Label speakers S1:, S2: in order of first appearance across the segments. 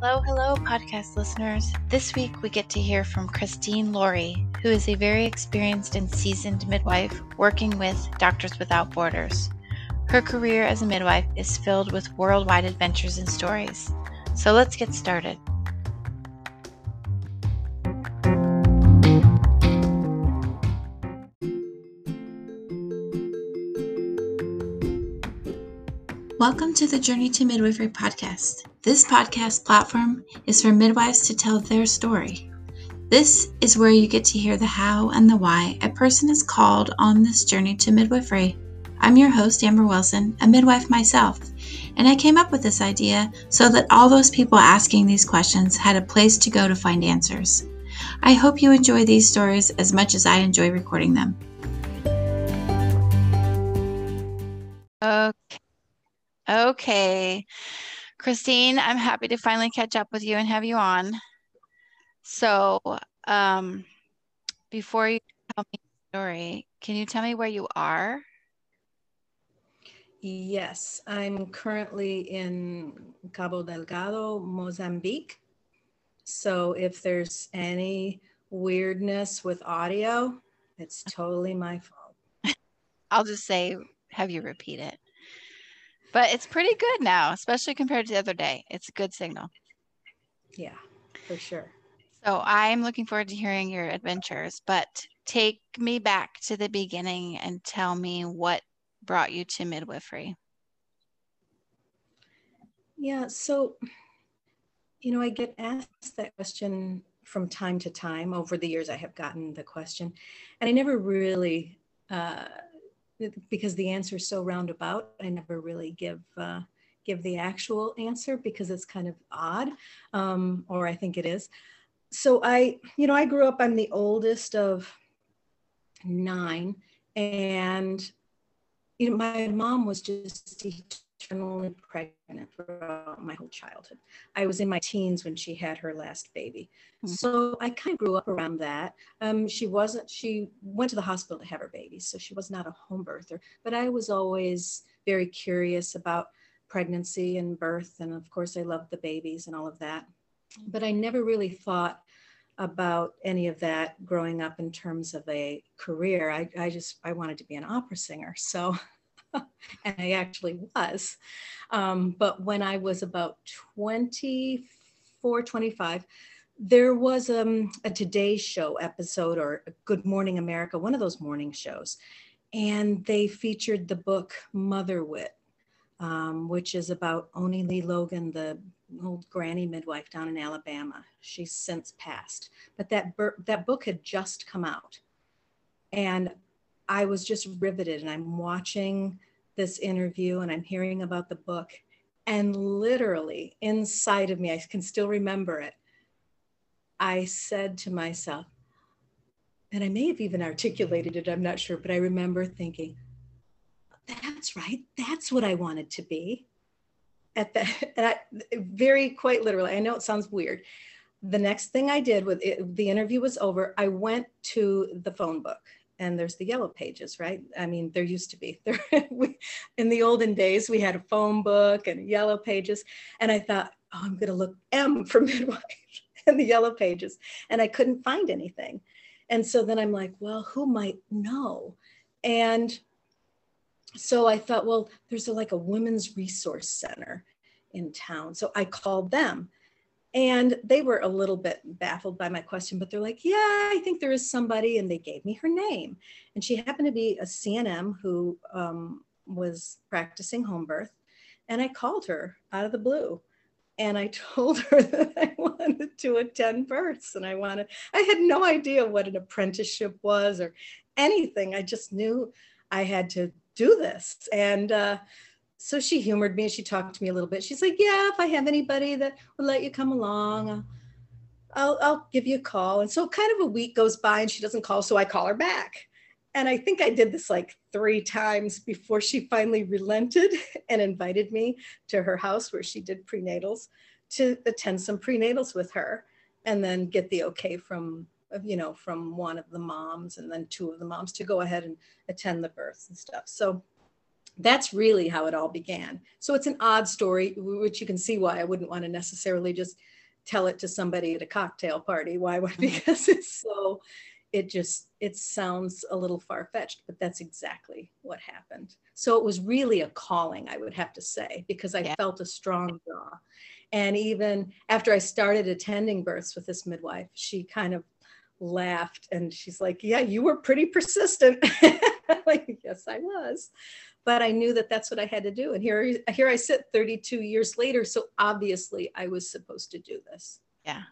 S1: Hello, hello, podcast listeners. This week we get to hear from Christine Laurie, who is a very experienced and seasoned midwife working with Doctors Without Borders. Her career as a midwife is filled with worldwide adventures and stories. So let's get started. Welcome to the Journey to Midwifery podcast. This podcast platform is for midwives to tell their story. This is where you get to hear the how and the why a person is called on this journey to midwifery. I'm your host, Amber Wilson, a midwife myself, and I came up with this idea so that all those people asking these questions had a place to go to find answers. I hope you enjoy these stories as much as I enjoy recording them. Okay. Okay. Christine, I'm happy to finally catch up with you and have you on. So, um, before you tell me the story, can you tell me where you are?
S2: Yes, I'm currently in Cabo Delgado, Mozambique. So if there's any weirdness with audio, it's totally my fault.
S1: I'll just say, have you repeat it. But it's pretty good now, especially compared to the other day. It's a good signal.
S2: Yeah, for sure.
S1: So I'm looking forward to hearing your adventures, but take me back to the beginning and tell me what brought you to midwifery.
S2: Yeah, so, you know, I get asked that question from time to time. Over the years, I have gotten the question, and I never really uh, because the answer is so roundabout, I never really give uh, give the actual answer because it's kind of odd, um, or I think it is. So I, you know, I grew up. I'm the oldest of nine, and you know, my mom was just eternally pregnant throughout my whole childhood. I was in my teens when she had her last baby. Mm-hmm. So I kind of grew up around that. Um, she wasn't, she went to the hospital to have her baby, so she was not a home birther, but I was always very curious about pregnancy and birth. And of course, I loved the babies and all of that. But I never really thought about any of that growing up in terms of a career. I, I just, I wanted to be an opera singer. So and I actually was. Um, but when I was about 24, 25, there was um, a Today Show episode or Good Morning America, one of those morning shows. And they featured the book Mother Wit, um, which is about Onnie Lee Logan, the old granny midwife down in Alabama. She's since passed. But that, that book had just come out. And I was just riveted and I'm watching this interview and I'm hearing about the book. And literally inside of me, I can still remember it. I said to myself, and I may have even articulated it, I'm not sure, but I remember thinking, that's right, that's what I wanted to be. At that, very quite literally, I know it sounds weird. The next thing I did with it, the interview was over, I went to the phone book and there's the yellow pages, right? I mean, there used to be. There, we, in the olden days, we had a phone book and yellow pages, and I thought, oh, I'm going to look M for midwife in the yellow pages, and I couldn't find anything. And so then I'm like, well, who might know? And so I thought, well, there's a, like a women's resource center in town. So I called them and they were a little bit baffled by my question, but they're like, yeah, I think there is somebody. And they gave me her name. And she happened to be a CNM who um, was practicing home birth. And I called her out of the blue. And I told her that I wanted to attend births and I wanted, I had no idea what an apprenticeship was or anything. I just knew I had to do this. And uh, so she humored me. And she talked to me a little bit. She's like, "Yeah, if I have anybody that would let you come along, uh, I'll I'll give you a call." And so kind of a week goes by and she doesn't call, so I call her back. And I think I did this like three times before she finally relented and invited me to her house where she did prenatals to attend some prenatals with her and then get the okay from you know from one of the moms and then two of the moms to go ahead and attend the births and stuff. So that's really how it all began. So it's an odd story, which you can see why I wouldn't want to necessarily just tell it to somebody at a cocktail party. Why? Why? Mm-hmm. Because it's so, it just, it sounds a little far fetched, but that's exactly what happened. So it was really a calling, I would have to say, because I yeah. felt a strong draw. And even after I started attending births with this midwife, she kind of laughed and she's like, Yeah, you were pretty persistent. like, yes, I was but I knew that that's what I had to do. And here, here I sit 32 years later. So obviously I was supposed to do this.
S1: Yeah.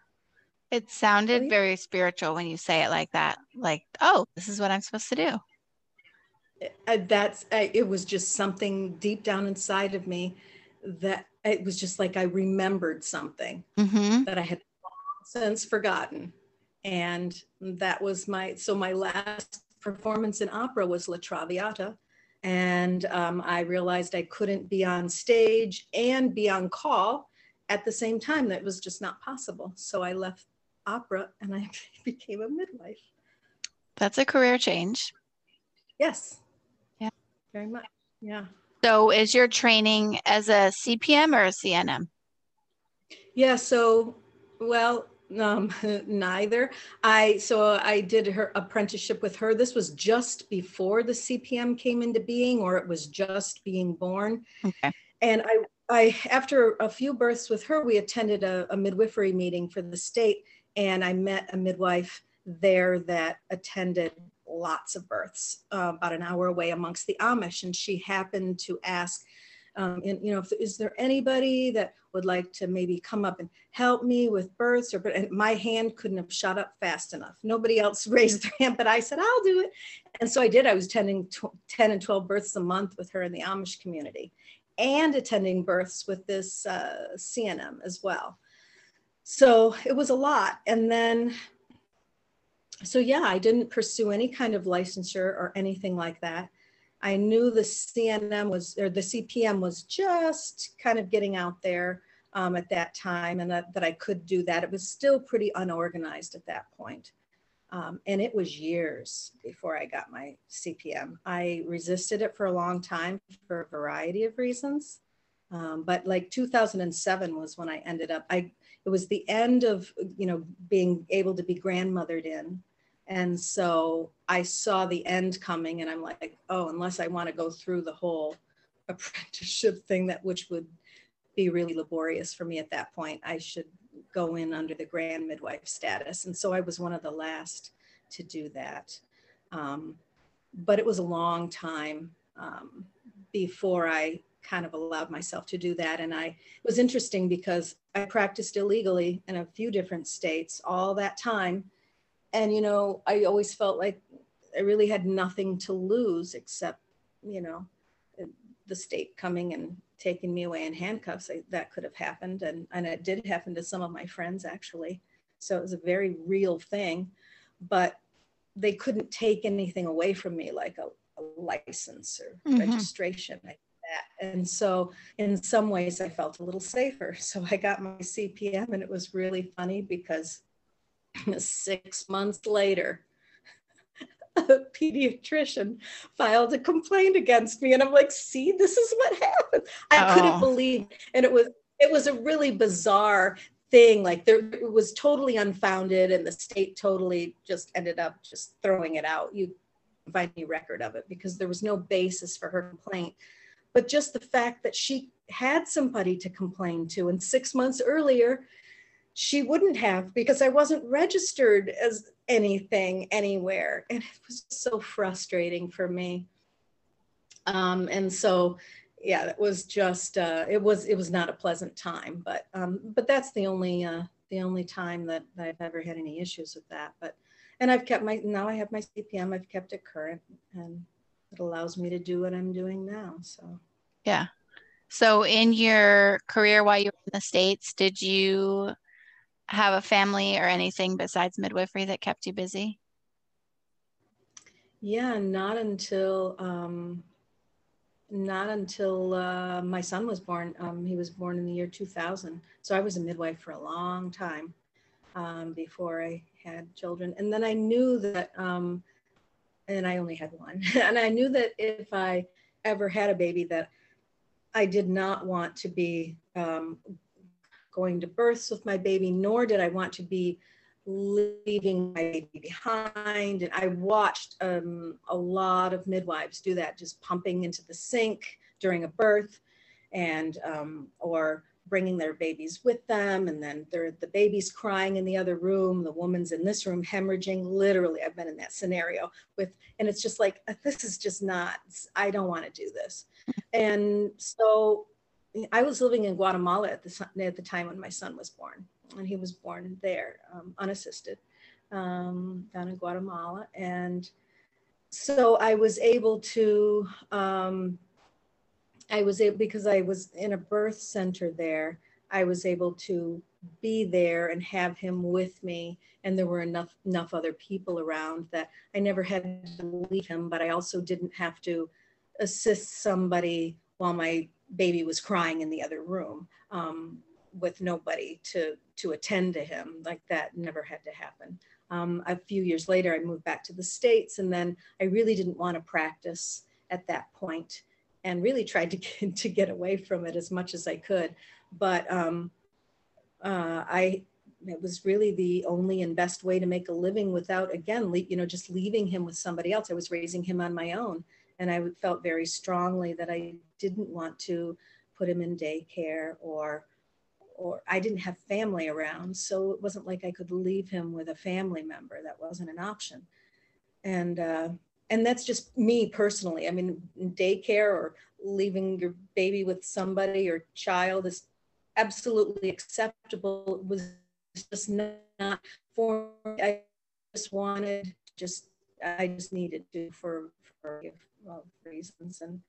S1: It sounded very spiritual when you say it like that. Like, oh, this is what I'm supposed to do.
S2: That's, I, it was just something deep down inside of me that it was just like I remembered something mm-hmm. that I had since forgotten. And that was my, so my last performance in opera was La Traviata and um, I realized I couldn't be on stage and be on call at the same time. That was just not possible. So I left opera and I became a midwife.
S1: That's a career change.
S2: Yes. Yeah. Very much. Yeah.
S1: So is your training as a CPM or a CNM?
S2: Yeah. So, well, um, neither. I so I did her apprenticeship with her. This was just before the CPM came into being, or it was just being born. Okay. And I, I after a few births with her, we attended a, a midwifery meeting for the state, and I met a midwife there that attended lots of births, uh, about an hour away amongst the Amish, and she happened to ask um, and you know, if, is there anybody that would like to maybe come up and help me with births or, and my hand couldn't have shot up fast enough. Nobody else raised their hand, but I said, I'll do it. And so I did. I was attending 10 and 12 births a month with her in the Amish community and attending births with this uh, CNM as well. So it was a lot. And then, so yeah, I didn't pursue any kind of licensure or anything like that. I knew the CNM was, or the CPM was just kind of getting out there um, at that time and that, that I could do that. It was still pretty unorganized at that point. Um, and it was years before I got my CPM. I resisted it for a long time for a variety of reasons. Um, but like 2007 was when I ended up, I, it was the end of, you know, being able to be grandmothered in and so I saw the end coming and I'm like, oh, unless I want to go through the whole apprenticeship thing that which would be really laborious for me at that point, I should go in under the grand midwife status. And so I was one of the last to do that. Um, but it was a long time um, before I kind of allowed myself to do that. And I was interesting because I practiced illegally in a few different states all that time and you know i always felt like i really had nothing to lose except you know the state coming and taking me away in handcuffs I, that could have happened and and it did happen to some of my friends actually so it was a very real thing but they couldn't take anything away from me like a, a license or mm-hmm. registration like that. and so in some ways i felt a little safer so i got my cpm and it was really funny because Six months later, a pediatrician filed a complaint against me. And I'm like, see, this is what happened. I oh. couldn't believe. And it was it was a really bizarre thing. Like there it was totally unfounded, and the state totally just ended up just throwing it out. You find any record of it because there was no basis for her complaint. But just the fact that she had somebody to complain to, and six months earlier, she wouldn't have because I wasn't registered as anything anywhere. And it was so frustrating for me. Um, and so, yeah, it was just, uh, it was, it was not a pleasant time, but, um, but that's the only, uh, the only time that, I've ever had any issues with that. But, and I've kept my, now I have my CPM, I've kept it current and it allows me to do what I'm doing now. So,
S1: yeah. So in your career while you were in the States, did you have a family or anything besides midwifery that kept you busy?
S2: Yeah, not until um, not until uh, my son was born. Um, he was born in the year 2000, so I was a midwife for a long time um, before I had children. And then I knew that, um, and I only had one, and I knew that if I ever had a baby that I did not want to be um, going to births with my baby, nor did I want to be leaving my baby behind. And I watched um, a lot of midwives do that, just pumping into the sink during a birth and um, or bringing their babies with them. And then the baby's crying in the other room the woman's in this room hemorrhaging. Literally i've been in that scenario with and it's just like this is just not i don't want to do this. And so i was living in guatemala at the, at the time when my son was born and he was born there um, unassisted um, down in guatemala and so i was able to um, I was able, because I was in a birth center there, I was able to be there and have him with me. And there were enough, enough other people around that I never had to leave him, but I also didn't have to assist somebody while my baby was crying in the other room um, with nobody to, to attend to him. Like that never had to happen. Um, a few years later, I moved back to the States and then I really didn't want to practice at that point and really tried to get, to get away from it as much as I could. But um, uh, I, it was really the only and best way to make a living without, again, you know, just leaving him with somebody else. I was raising him on my own. And I felt very strongly that I didn't want to put him in daycare or or I didn't have family around. So it wasn't like I could leave him with a family member. That wasn't an option. And uh, and that's just me personally. I mean, daycare or leaving your baby with somebody or child is absolutely acceptable. It was just not for me. I just wanted, just I just needed to for for reasons and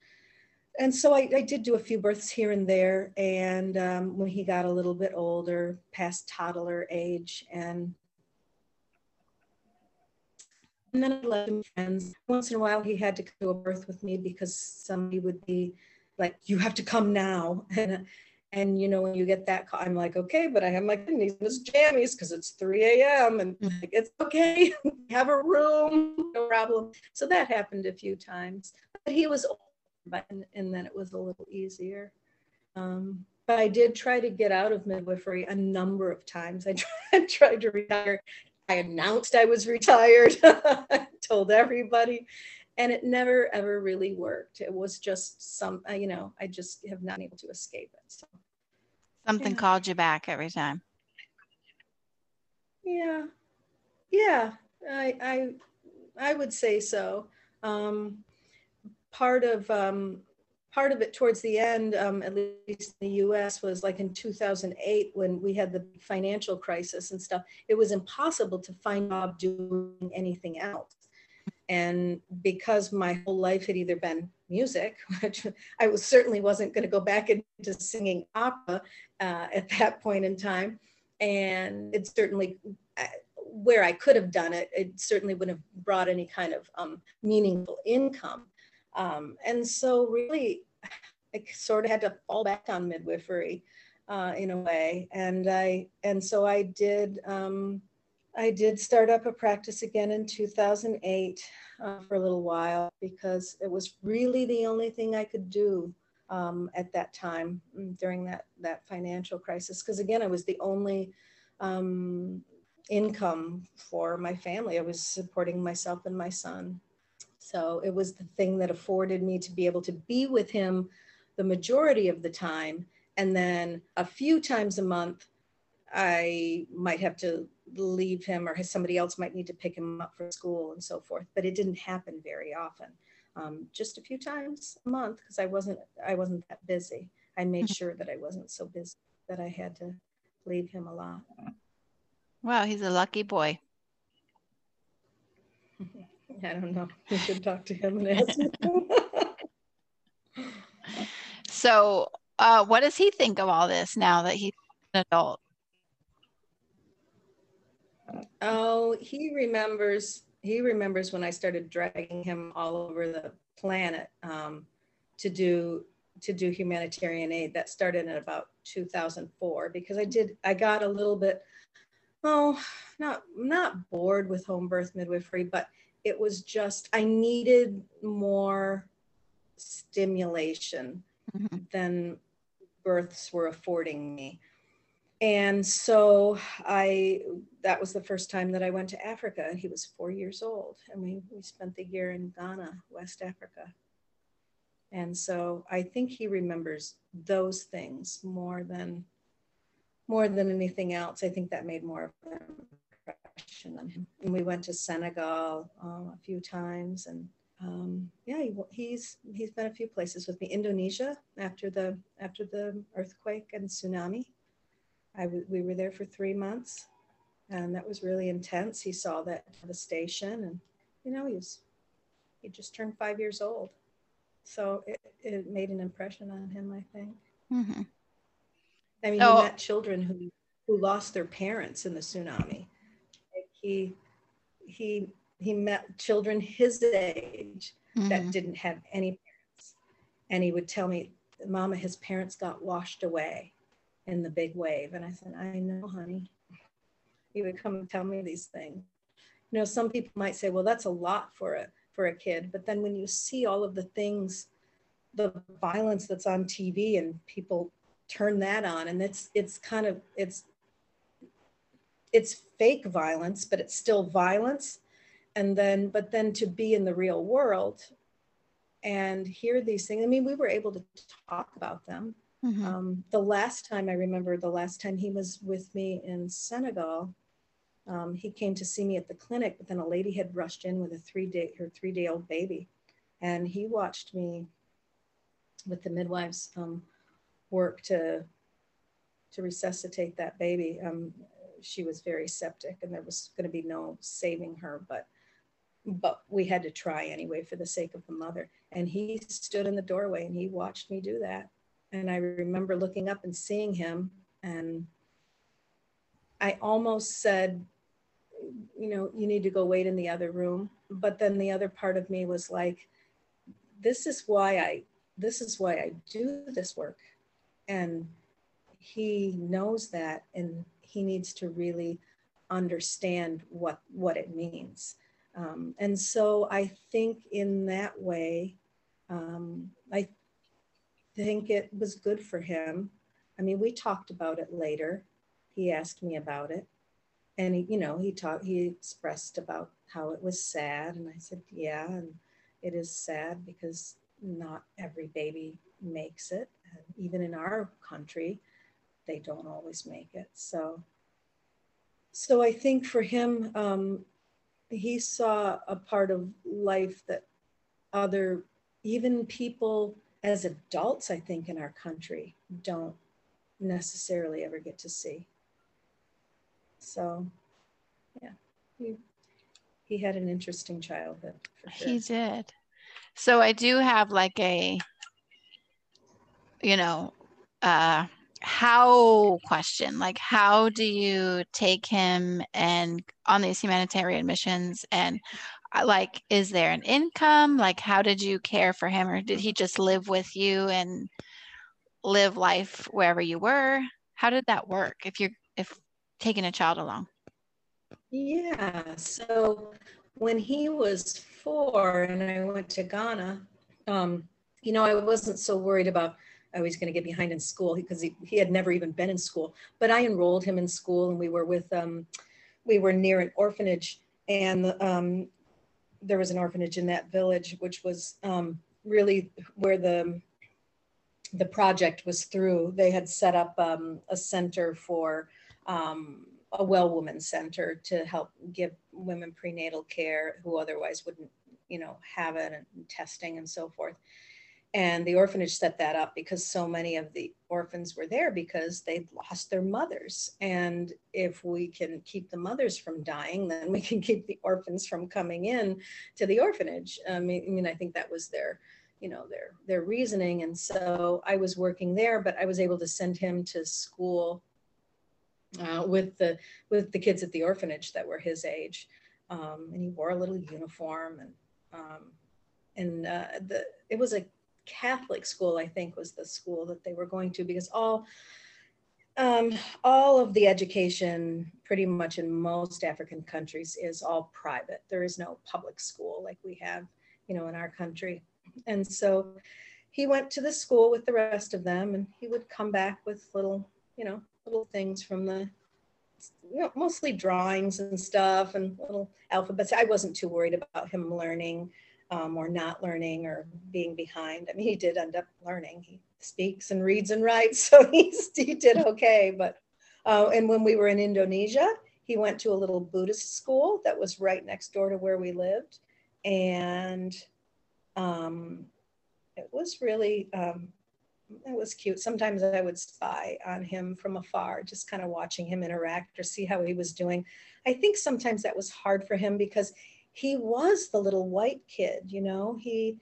S2: and so I, I, did do a few births here and there. And um, when he got a little bit older, past toddler age, and and then I left him friends. Once in a while, he had to come to a birth with me because somebody would be like, "You have to come now." And and you know when you get that call, I'm like, "Okay," but I have my kidneys in his jammies because it's 3 a.m. and mm. like, it's okay. have a room, no problem. So that happened a few times. But he was old, and, and then it was a little easier. Um, but I did try to get out of midwifery a number of times. I tried, tried to retire I announced I was retired, told everybody, and it never ever really worked. It was just some, uh, you know, I just have not been able to escape it. So
S1: something yeah. called you back every time.
S2: Yeah, yeah, I I I would say so. Um, part of um, part of it towards the end, um, at least in the US, was like in 2008 when we had the financial crisis and stuff. It was impossible to find a job doing anything else. And because my whole life had either been music, which I was certainly wasn't going to go back into singing opera uh, at that point in time, and it certainly uh, where I could have done it, it certainly wouldn't have brought any kind of um, meaningful income. Um, and so really, I sort of had to fall back on midwifery uh, in a way. And I, and so I did, um, I did start up a practice again in 2008 uh, for a little while because it was really the only thing I could do um, at that time mm, during that, that financial crisis. Because again, I was the only um, income for my family. I was supporting myself and my son. So it was the thing that afforded me to be able to be with him the majority of the time. And then a few times a month, I might have to leave him or somebody else might need to pick him up for school and so forth. But it didn't happen very often. Um, just a few times a month because I wasn't I wasn't that busy. I made sure that I wasn't so busy that I had to leave him a lot.
S1: Wow, he's a lucky boy.
S2: I don't know. We should talk to him and ask him.
S1: so, uh, what does he think of all this now that he's an adult?
S2: Oh, he remembers. He remembers when I started dragging him all over the planet um, to do to do humanitarian aid. That started in about 2004 because I did. I got a little bit, oh, not not bored with home birth midwifery, but it was just I needed more stimulation mm-hmm. than births were affording me. And so I, that was the first time that I went to Africa. He was four years old, and we, we spent the year in Ghana, West Africa. And so I think he remembers those things more than more than anything else. I think that made more of an impression on him. And we went to Senegal um, a few times, and um, yeah, he, he's he's been a few places with me. Indonesia after the after the earthquake and tsunami, we were there for three months, and that was really intense. He saw that devastation, and you know he was he just turned five years old so it, it made an impression on him, I think. Mm-hmm. I mean, oh. he met children who, who lost their parents in the tsunami. He, he, he met children his age mm-hmm. that didn't have any parents. And he would tell me, Mama, his parents got washed away in the big wave. And I said, I know, honey. He would come and tell me these things. You know, some people might say, well, that's a lot for a for a kid. But then when you see all of the things, the violence that's on TV and people turn that on and it's it's kind of it's it's fake violence, but it's still violence. And then, but then to be in the real world and hear these things. I mean, we were able to talk about them. Mm-hmm. Um, the last time I remember, the last time he was with me in Senegal, um, he came to see me at the clinic, but then a lady had rushed in with a three day, her three day old baby. And he watched me with the midwives um, work to, to resuscitate that baby. Um, she was very septic and there was going to be no saving her, but, but we had to try anyway for the sake of the mother. And he stood in the doorway and he watched me do that. And I remember looking up and seeing him and I almost said, you know, you need to go wait in the other room. But then the other part of me was like, this is why I, this is why I do this work. And he knows that and he needs to really understand what, what it means. Um, and so I think in that way, um, I think it was good for him. I mean, we talked about it later. He asked me about it and he, you know, he talked, he expressed about how it was sad. And I said, yeah, and it is sad because not every baby makes it. And even in our country, they don't always make it. So, so I think for him, um, he saw a part of life that other, even people as adults, I think in our country, don't necessarily ever get to see. So, yeah, he, he had an interesting childhood.
S1: Sure. He did. So I do have like a, you know, uh, how question like how do you take him and on these humanitarian missions and like is there an income like how did you care for him or did he just live with you and live life wherever you were how did that work if you're if taking a child along
S2: yeah. So when he was four and I went to Ghana, um, you know, I wasn't so worried about I was going to get behind in school because he, he had never even been in school. But I enrolled him in school and we were with, um, we were near an orphanage and um, there was an orphanage in that village, which was um, really where the, the project was through. They had set up um, a center for um, a well woman center to help give women prenatal care who otherwise wouldn't you know have it and testing and so forth and the orphanage set that up because so many of the orphans were there because they'd lost their mothers. And if we can keep the mothers from dying then we can keep the orphans from coming in to the orphanage. I mean, I, mean, I think that was their you know their their reasoning. And so i was working there but i was able to send him to school uh, with the with the kids at the orphanage that were his age, um, and he wore a little uniform and um, and uh, the it was a Catholic school I think was the school that they were going to because all um, all of the education pretty much in most African countries is all private. There is no public school like we have, you know, in our country. And so he went to the school with the rest of them and he would come back with little, you know, little things from the you know, mostly drawings and stuff and little alphabets. I wasn't too worried about him learning um, or not learning or being behind. I mean, he did end up learning. He speaks and reads and writes, so he's, he did okay. But uh, and when we were in Indonesia, he went to a little Buddhist school that was right next door to where we lived, and um, it was really um, it was cute. Sometimes I would spy on him from afar, just kind of watching him interact or see how he was doing. I think sometimes that was hard for him because he was the little white kid, you know. He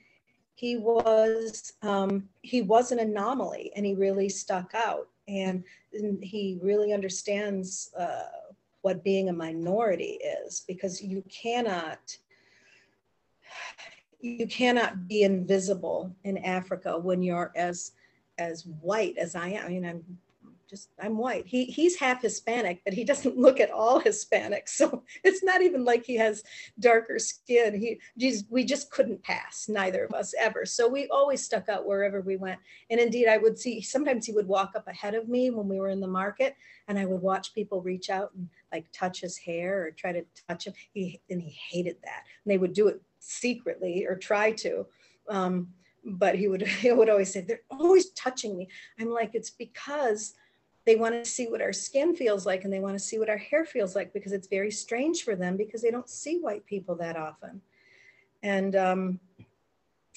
S2: he was um, he was an anomaly, and he really stuck out, and, and he really understands uh, what being a minority is because you cannot you cannot be invisible in Africa when you're as as white as I am. I mean, I'm just I'm white. He he's half Hispanic, but he doesn't look at all Hispanic. So it's not even like he has darker skin. He geez, we just couldn't pass, neither of us ever. So we always stuck out wherever we went. And indeed, I would see sometimes he would walk up ahead of me when we were in the market, and I would watch people reach out and like touch his hair or try to touch him. He and he hated that. And they would do it secretly or try to. Um, but he would he would always say they're always touching me i'm like it's because they want to see what our skin feels like and they want to see what our hair feels like because it's very strange for them because they don't see white people that often. And um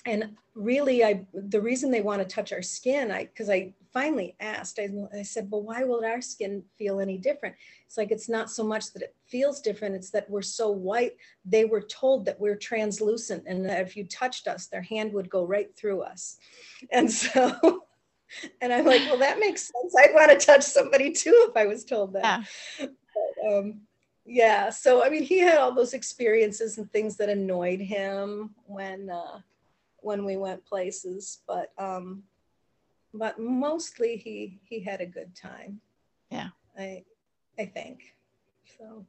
S2: and really i the reason they want to touch our skin i because i finally asked I, I said well why will our skin feel any different? It's like it's not so much that it feels different it's that we're so white they were told that we're translucent and that if you touched us their hand would go right through us. And so and i'm like well that makes sense i'd want to touch somebody too if i was told that yeah. But, um, yeah so i mean he had all those experiences and things that annoyed him when uh, when we went places, but um, but mostly he he had a good time.
S1: Yeah,
S2: I I think so.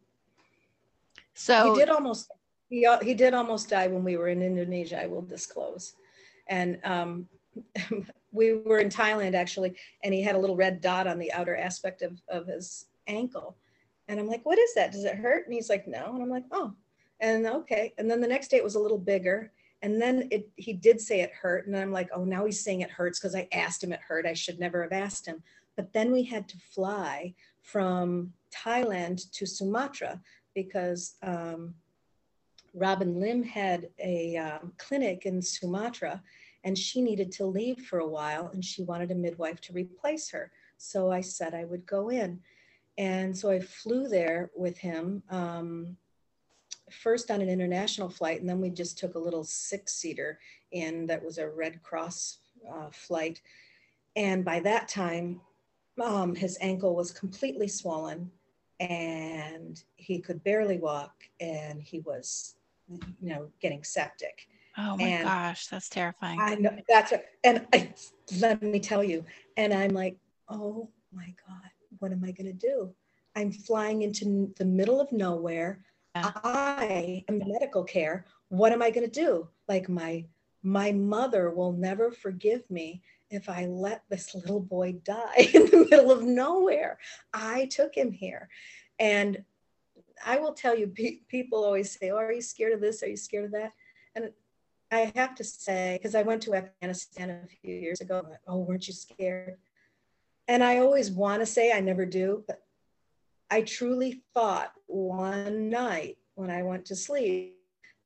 S1: So
S2: he did almost he he did almost die when we were in Indonesia. I will disclose, and um, we were in Thailand actually, and he had a little red dot on the outer aspect of of his ankle, and I'm like, "What is that? Does it hurt?" And he's like, "No," and I'm like, "Oh." And okay. And then the next day it was a little bigger and then it, he did say it hurt. And I'm like, oh, now he's saying it hurts because I asked him it hurt. I should never have asked him. But then we had to fly from Thailand to Sumatra because um, Robin Lim had a um, clinic in Sumatra and she needed to leave for a while and she wanted a midwife to replace her. So I said I would go in. And so I flew there with him. Um, first on an international flight, and then we just took a little six seater in that was a Red Cross uh, flight. And by that time, um, his ankle was completely swollen and he could barely walk and he was, you know, getting septic.
S1: Oh my and gosh, that's terrifying.
S2: I know that's a, and I, let me tell you, and I'm like, oh my God, what am I going to do? I'm flying into the middle of nowhere. I am medical care. What am I going to do? Like my my mother will never forgive me if I let this little boy die in the middle of nowhere. I took him here. And I will tell you, pe- people always say, Oh, are you scared of this? Are you scared of that? And I have to say, because I went to Afghanistan a few years ago, like, oh, weren't you scared? And I always want to say, I never do, but I truly thought one night when I went to sleep,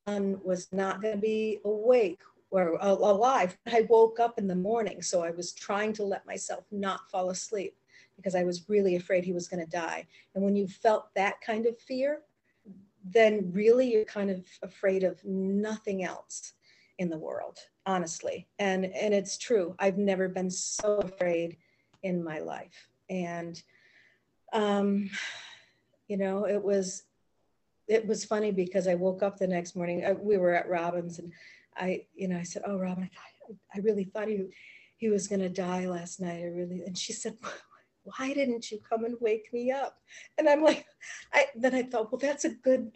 S2: and was not going to be awake or alive. I woke up in the morning, so I was trying to let myself not fall asleep because I was really afraid he was going to die. And when you felt that kind of fear, then really you're kind of afraid of nothing else in the world, honestly. And and it's true. I've never been so afraid in my life. And um, you know, it was it was funny because I woke up the next morning. I, uh, we were at Robin's, and I, you know, I said, "Oh, Robin, I, I really thought he he was going to die last night. I really." And she said, "Why didn't you come and wake me up?" And I'm like, I then I thought, well, that's a good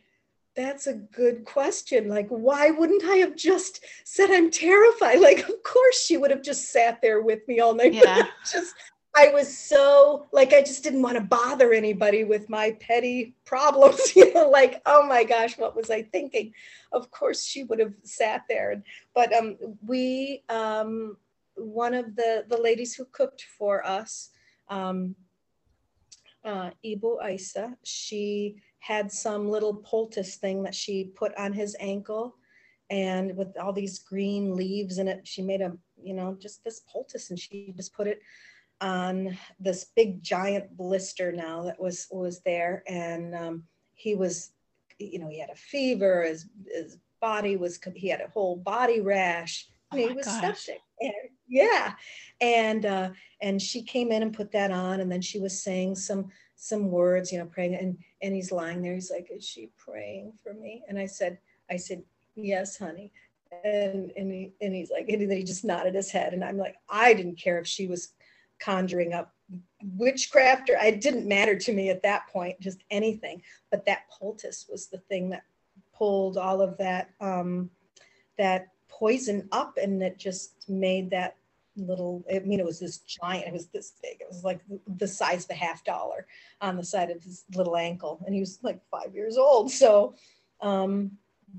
S2: that's a good question. Like, why wouldn't I have just said I'm terrified? Like, of course she would have just sat there with me all night.
S1: Yeah.
S2: just I was so like I just didn't want to bother anybody with my petty problems, you know, like, oh my gosh, what was I thinking? Of course she would have sat there. But um we um one of the the ladies who cooked for us, um uh Ibu Isa, she had some little poultice thing that she put on his ankle and with all these green leaves in it she made a you know just this poultice and she just put it on this big giant blister now that was was there and um, he was you know he had a fever his, his body was he had a whole body rash oh he was gosh. septic and, yeah and uh, and she came in and put that on and then she was saying some some words, you know, praying. And, and he's lying there. He's like, is she praying for me? And I said, I said, yes, honey. And, and, he, and he's like, and then he just nodded his head. And I'm like, I didn't care if she was conjuring up witchcraft or it didn't matter to me at that point, just anything. But that poultice was the thing that pulled all of that, um, that poison up and it just made that little i mean it was this giant it was this big it was like the size of a half dollar on the side of his little ankle and he was like five years old so um,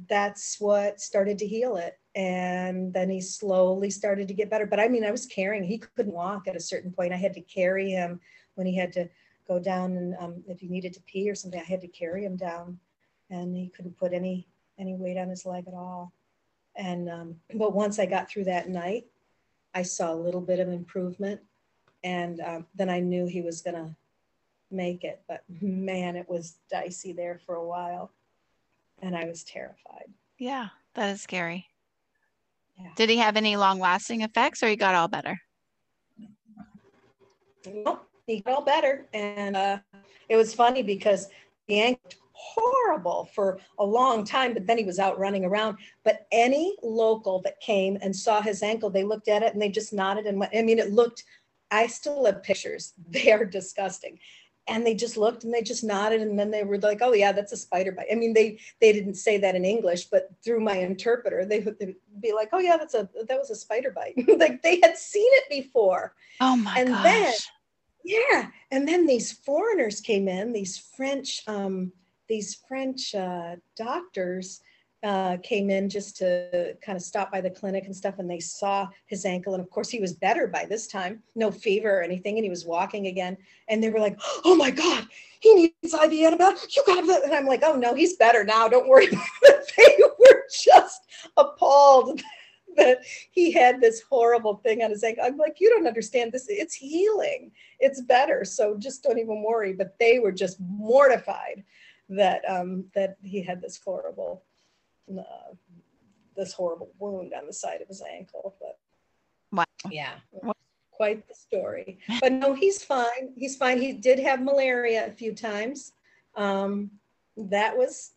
S2: that's what started to heal it and then he slowly started to get better but i mean i was carrying he couldn't walk at a certain point i had to carry him when he had to go down and um, if he needed to pee or something i had to carry him down and he couldn't put any any weight on his leg at all and um, but once i got through that night I saw a little bit of improvement. And um, then I knew he was going to make it. But man, it was dicey there for a while. And I was terrified.
S1: Yeah, that is scary. Yeah. Did he have any long lasting effects or he got all better?
S2: Nope, he got all better. And uh, it was funny because the ankle horrible for a long time, but then he was out running around. But any local that came and saw his ankle, they looked at it and they just nodded and went. I mean, it looked, I still have pictures. They are disgusting. And they just looked and they just nodded and then they were like, "Oh yeah, that's a spider bite." I mean, they they didn't say that in English, but through my interpreter, they would be like, "Oh yeah, that's a that was a spider bite." like they had seen it before.
S1: Oh my
S2: and
S1: gosh.
S2: then yeah, and then these foreigners came in, these French um, these French uh, doctors uh, came in just to kind of stop by the clinic and stuff, and they saw his ankle. And of course, he was better by this time, no fever or anything, and he was walking again. And they were like, "Oh my God, he needs IV antibiotics. You got that?" And I'm like, "Oh no, he's better now. Don't worry about it." They were just appalled that he had this horrible thing on his ankle. I'm like, "You don't understand this. It's healing. It's better. So just don't even worry." But they were just mortified that um, that he had this horrible uh, this horrible wound on the side of his ankle. But
S1: wow.
S2: yeah, quite the story. But no, he's fine. He's fine. He did have malaria a few times. Um, that was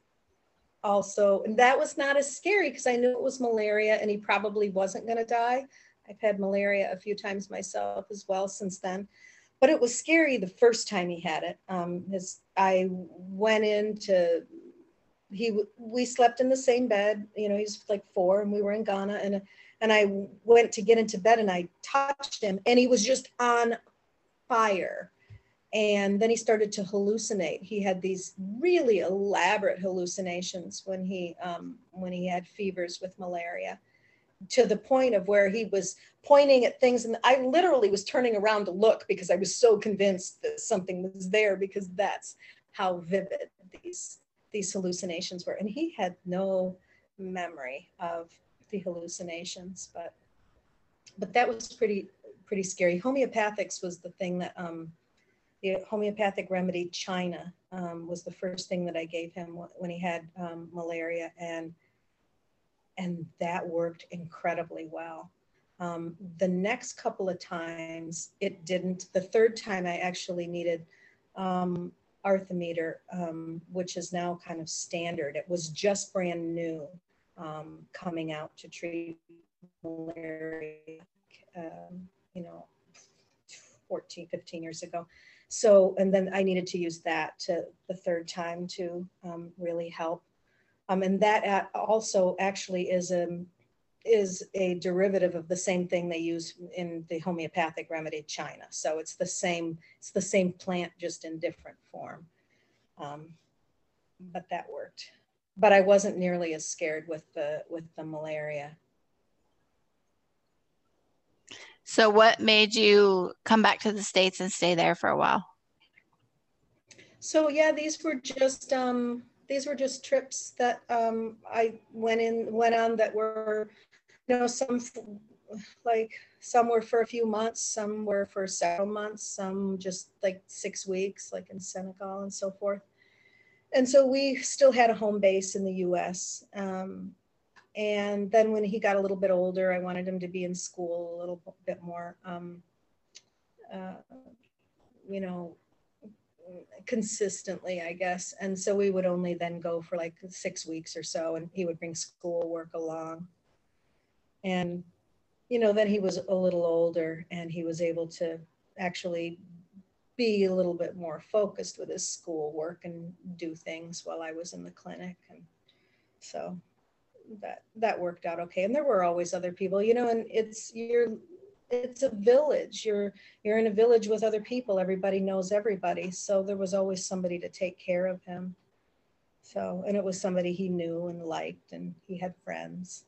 S2: also, and that was not as scary because I knew it was malaria and he probably wasn't going to die. I've had malaria a few times myself as well since then but it was scary the first time he had it. Um, his, I went into, he, we slept in the same bed, you know, he's like four and we were in Ghana and, and I went to get into bed and I touched him and he was just on fire. And then he started to hallucinate. He had these really elaborate hallucinations when he, um, when he had fevers with malaria to the point of where he was pointing at things. And i literally was turning around to look because i was so convinced that something was there because that's how vivid these these hallucinations were. And he had no memory of the hallucinations but but that was pretty pretty scary. Homeopathics was the thing that um the homeopathic remedy china um, was the first thing that i gave him when he had um, malaria. And and that worked incredibly well. Um, the next couple of times it didn't. The third time I actually needed um, um, which is now kind of standard. It was just brand new um, coming out to treat malaria, um, you know, 14, 15 years ago. So, and then I needed to use that to the third time to um, really help Um, and that also actually is a, is a derivative of the same thing they use in the homeopathic remedy China. So it's the same, it's the same plant, just in different form. Um, but that worked. But I wasn't nearly as scared with the with the malaria.
S1: So what made you come back to the States and stay there for a while?
S2: So yeah, these were just um, these were just trips that um, I went in went on that were, you know, some like some were for a few months, some were for several months, some just like six weeks, like in Senegal and so forth. And so we still had a home base in the U.S. Um, and then when he got a little bit older, I wanted him to be in school a little bit more, um, uh, you know, consistently, I guess. And so we would only then go for like six weeks or so, and he would bring schoolwork along. And, you know, then he was a little older and he was able to actually be a little bit more focused with his schoolwork and do things while I was in the clinic. And so that that worked out okay and there were always other people you know and it's you're it's a village. You're you're in a village with other people. Everybody knows everybody. So there was always somebody to take care of him. So and it was somebody he knew and liked and he had friends.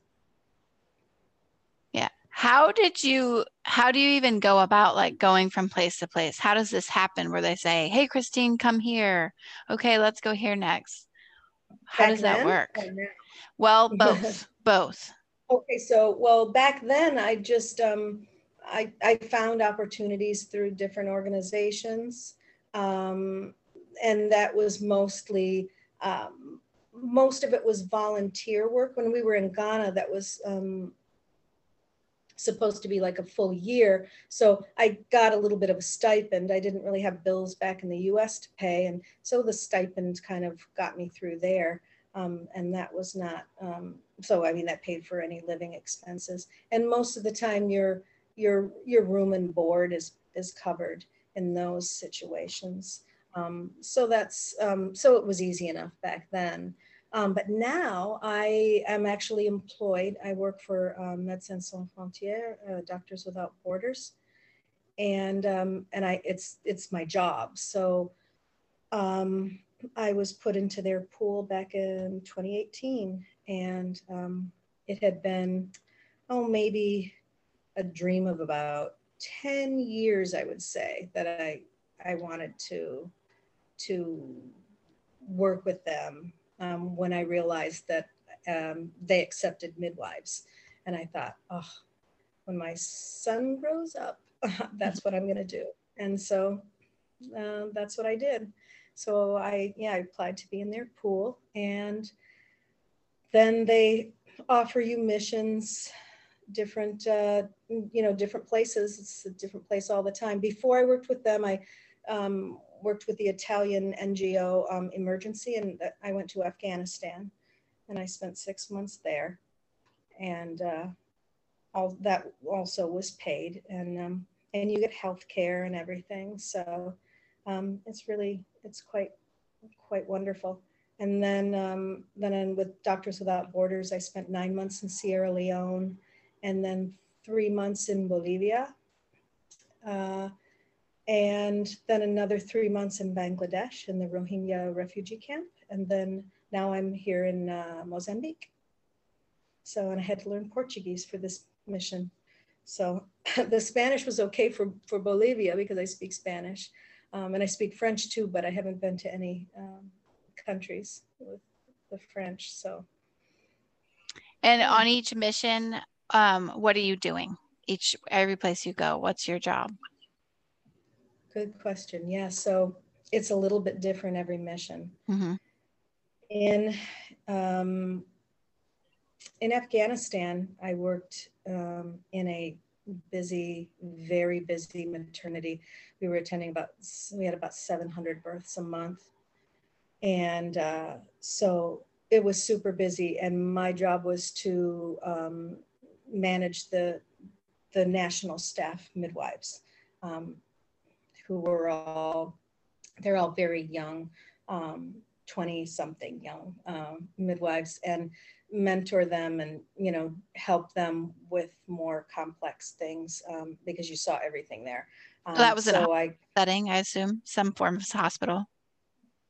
S1: Yeah. How did you how do you even go about like going from place to place? How does this happen where they say hey christine come here. Okay let's go here next. How Back does that work? Well, both, both.
S2: Okay, so well, back then I just um, I I found opportunities through different organizations, um, and that was mostly um, most of it was volunteer work. When we were in Ghana, that was um, supposed to be like a full year. So I got a little bit of a stipend. I didn't really have bills back in the US to pay. And so the stipend kind of got me through there. Um, and that was not, um, so I mean, that paid for any living expenses. And most of the time your, your, your room and board is, is covered in those situations. Um, so that's, um, so it was easy enough back then. Um, but now I am actually employed. I work for um, Médecins Sans Frontières, uh, Doctors Without Borders, and um, and I it's it's my job. So um, I was put into their pool back in 2018, and um, it had been, oh, maybe a dream of about 10 years, I would say, that I I wanted to to work with them. Um, when I realized that um, they accepted midwives, and I thought, oh, when my son grows up, that's what I'm going to do. And so uh, that's what I did. So I, yeah, I applied to be in their pool and then they offer you missions, different, uh, you know, different places. It's a different place all the time. Before I worked with them, I um, worked with the Italian NGO um, Emergency and I went to Afghanistan and I spent six months there. And uh, all that also was paid and, um, and you get health care and everything. So um, it's really it's quite quite wonderful. And then um, then with Doctors Without Borders, I spent nine months in Sierra Leone, and then three months in Bolivia, uh, and then another three months in Bangladesh in the Rohingya refugee camp, and then now I'm here in uh, Mozambique. So and I had to learn Portuguese for this mission. So the Spanish was okay for for Bolivia because I speak Spanish. Um, and I speak French too, but I haven't been to any um, countries with the French. So.
S1: And on each mission, um, what are you doing? Each every place you go, what's your job?
S2: Good question. Yeah, so it's a little bit different every mission.
S1: Mm-hmm.
S2: In um, in Afghanistan, I worked um, in a busy, very busy maternity. We were attending about, we had about 700 births a month. And uh, so it was super busy. And my job was to um, manage the, the national staff midwives um, who were all, they're all very young. Um, 20 something young um, midwives and mentor them and you know help them with more complex things um, because you saw everything there
S1: um, that was so a setting i assume some form of hospital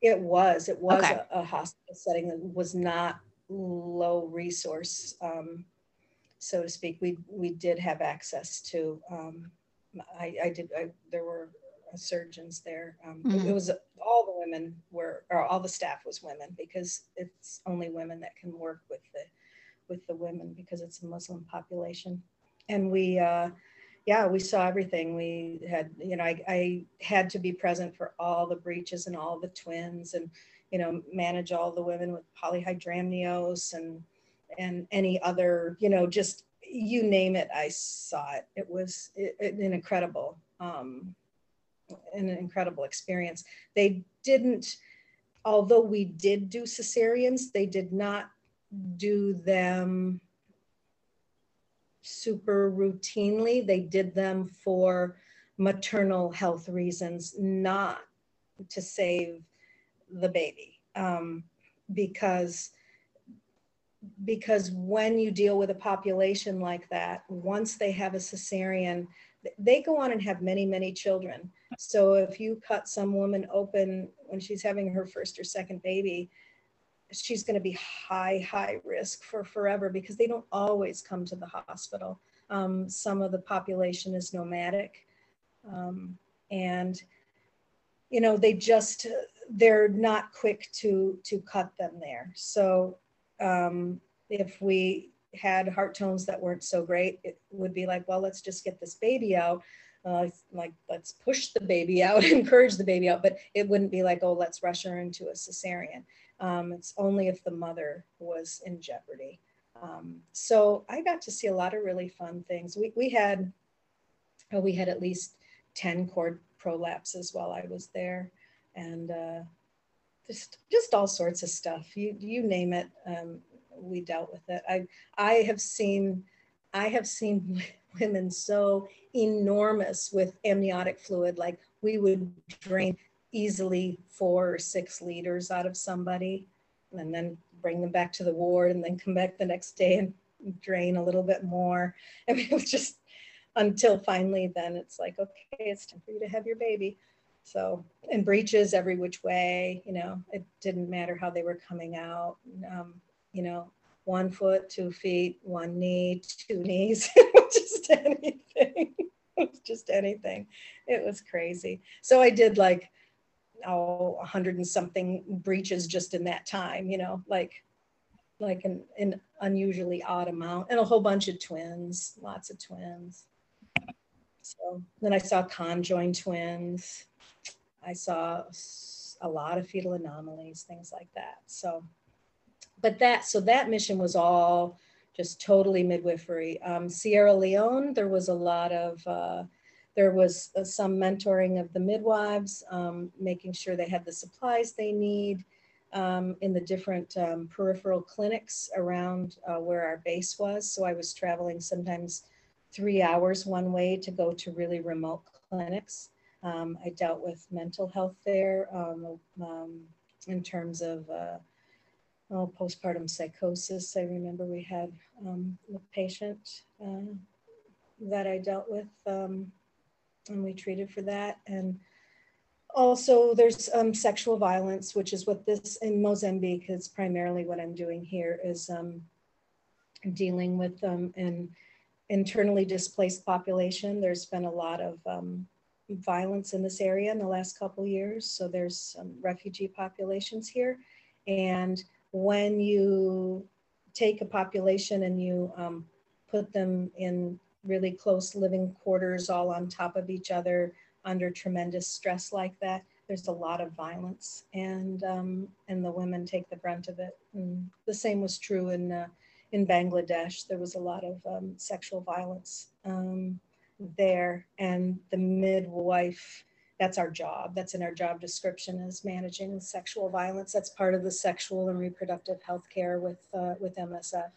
S2: it was it was okay. a, a, hospital setting that was not low resource um, so to speak we we did have access to um, I, I did I, there were surgeons there. Um, mm-hmm. it, it, was all the women were, or all the staff was women because it's only women that can work with the, with the women because it's a Muslim population. And we, uh, yeah, we saw everything. We had, you know, I, I had to be present for all the breeches and all the twins and, you know, manage all the women with polyhydramnios and, and any other, you know, just you name it, I saw it. It was an incredible um, an incredible experience. They didn't, although we did do cesareans, they did not do them super routinely. They did them for maternal health reasons, not to save the baby. Um, because because when you deal with a population like that, once they have a cesarean, they go on and have many, many children. So if you cut some woman open when she's having her first or second baby, she's going to be high, high risk for forever because they don't always come to the hospital. Um, some of the population is nomadic. Um, and, you know, they just, they're not quick to, to cut them there. So um, if we had heart tones that weren't so great, it would be like, well, let's just get this baby out uh, like let's push the baby out, encourage the baby out, but it wouldn't be like, oh, let's rush her into a cesarean. Um, it's only if the mother was in jeopardy. Um, so I got to see a lot of really fun things. We, we had, we had at least 10 cord prolapses while I was there and uh, just, just all sorts of stuff. You, you name it, um, we dealt with it. I, I have seen, I have seen women so enormous with amniotic fluid. Like we would drain easily four or six liters out of somebody and then bring them back to the ward and then come back the next day and drain a little bit more. I mean, it was just until finally then it's like, okay, it's time for you to have your baby. So, and breeches every which way, you know, it didn't matter how they were coming out. Um, you know, one foot, two feet, one knee, two knees, just anything. just anything. It was crazy. So I did like, oh, a hundred and something breeches just in that time, you know, like, like an, an unusually odd amount and a whole bunch of twins, lots of twins. So then I saw conjoined twins. I saw a lot of fetal anomalies, things like that. So but that so that mission was all just totally midwifery. Um, Sierra Leone, there was a lot of uh, there was uh, some mentoring of the midwives, um, making sure they had the supplies they need um, in the different um, peripheral clinics around uh, where our base was. So I was traveling sometimes three hours one way to go to really remote clinics. Um, I dealt with mental health there um, in terms of uh, postpartum psychosis. I remember we had um, a patient uh, that I dealt with um, and we treated for that. And also there's um, sexual violence, which is what this in Mozambique is primarily what I'm doing here is um, dealing with um, an internally displaced population. There's been a lot of um, violence in this area in the last couple years. So there's some refugee populations here. And when you take a population and you um, put them in really close living quarters all on top of each other under tremendous stress like that there's a lot of violence and um, and the women take the brunt of it and the same was true in uh, in bangladesh there was a lot of um, sexual violence um, there and the midwife that's our job. That's in our job description is managing sexual violence. That's part of the sexual and reproductive health care with, uh, with MSF.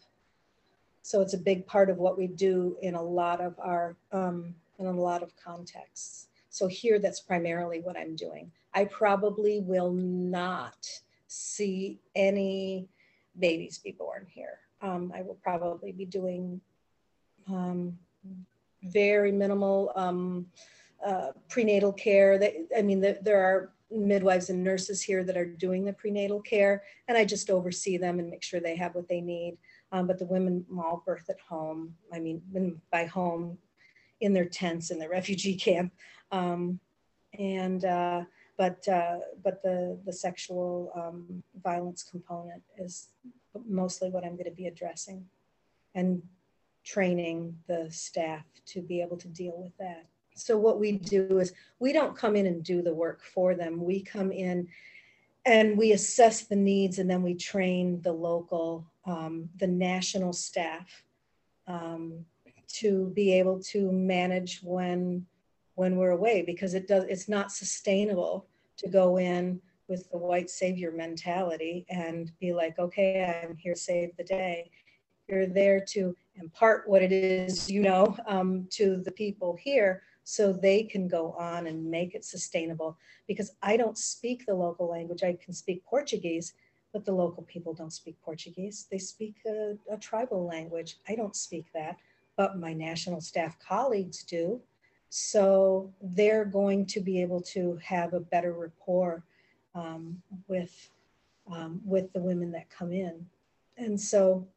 S2: So it's a big part of what we do in a lot of our, um, in a lot of contexts. So here, that's primarily what I'm doing. I probably will not see any babies be born here. Um, I will probably be doing um, very minimal um, uh, prenatal care. That, I mean, the, there are midwives and nurses here that are doing the prenatal care, and I just oversee them and make sure they have what they need. Um, but the women all birth at home. I mean, by home, in their tents in the refugee camp. Um, and uh, but uh, but the the sexual um, violence component is mostly what I'm going to be addressing, and training the staff to be able to deal with that. So what we do is we don't come in and do the work for them. We come in and we assess the needs and then we train the local, um, the national staff um, to be able to manage when when we're away because it does it's not sustainable to go in with the white savior mentality and be like okay i'm here to save the day you're there to impart what it is you know um, to the people here so they can go on and make it sustainable because i don't speak the local language i can speak portuguese but the local people don't speak portuguese they speak a, a tribal language i don't speak that but my national staff colleagues do. So they're going to be able to have a better rapport um, with, um, with the women that come in. And so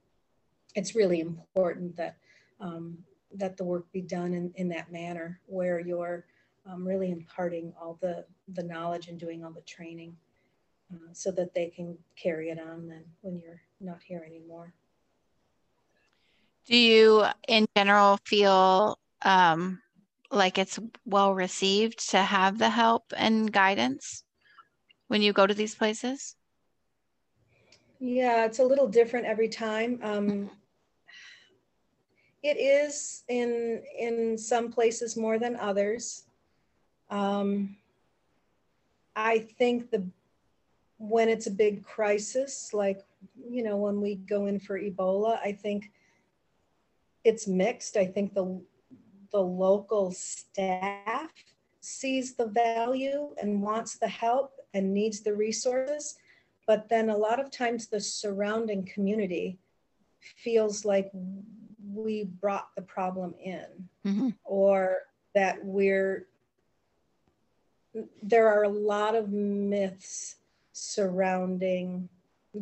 S2: it's really important that, um, that the work be done in, in that manner where you're um, really imparting all the, the knowledge and doing all the training uh, so that they can carry it on then when you're not here anymore.
S1: Do you, in general, feel um, like it's well received to have the help and guidance when you go to these places?
S2: Yeah, it's a little different every time. Um, it is in in some places more than others. Um, I think the when it's a big crisis, like you know when we go in for Ebola, I think it's mixed. I think the the local staff sees the value and wants the help and needs the resources, but then a lot of times the surrounding community feels like we brought the problem in mm-hmm. or that we're there are a lot of myths surrounding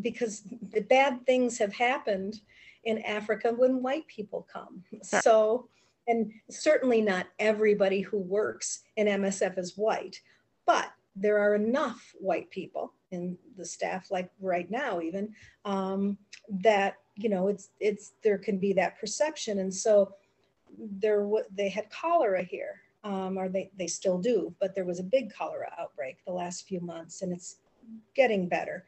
S2: because the bad things have happened in Africa when white people come. So, and certainly not everybody who works in MSF is white, but there are enough white people in the staff, like right now, even um, that you know it's it's there can be that perception, and so there they had cholera here, um, or they they still do, but there was a big cholera outbreak the last few months, and it's getting better.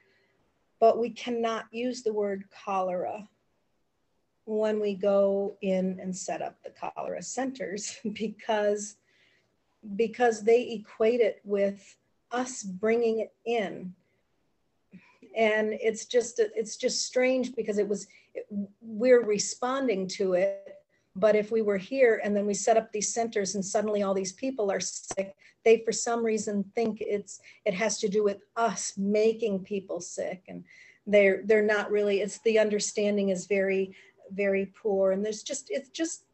S2: But we cannot use the word cholera when we go in and set up the cholera centers because because they equate it with us bringing it in and it's just it's just strange because it was we're responding to it but if we were here and then we set up these centers and suddenly all these people are sick they for some reason think it's it has to do with us making people sick and they're they're not really it's the understanding is very very poor. And there's just it's just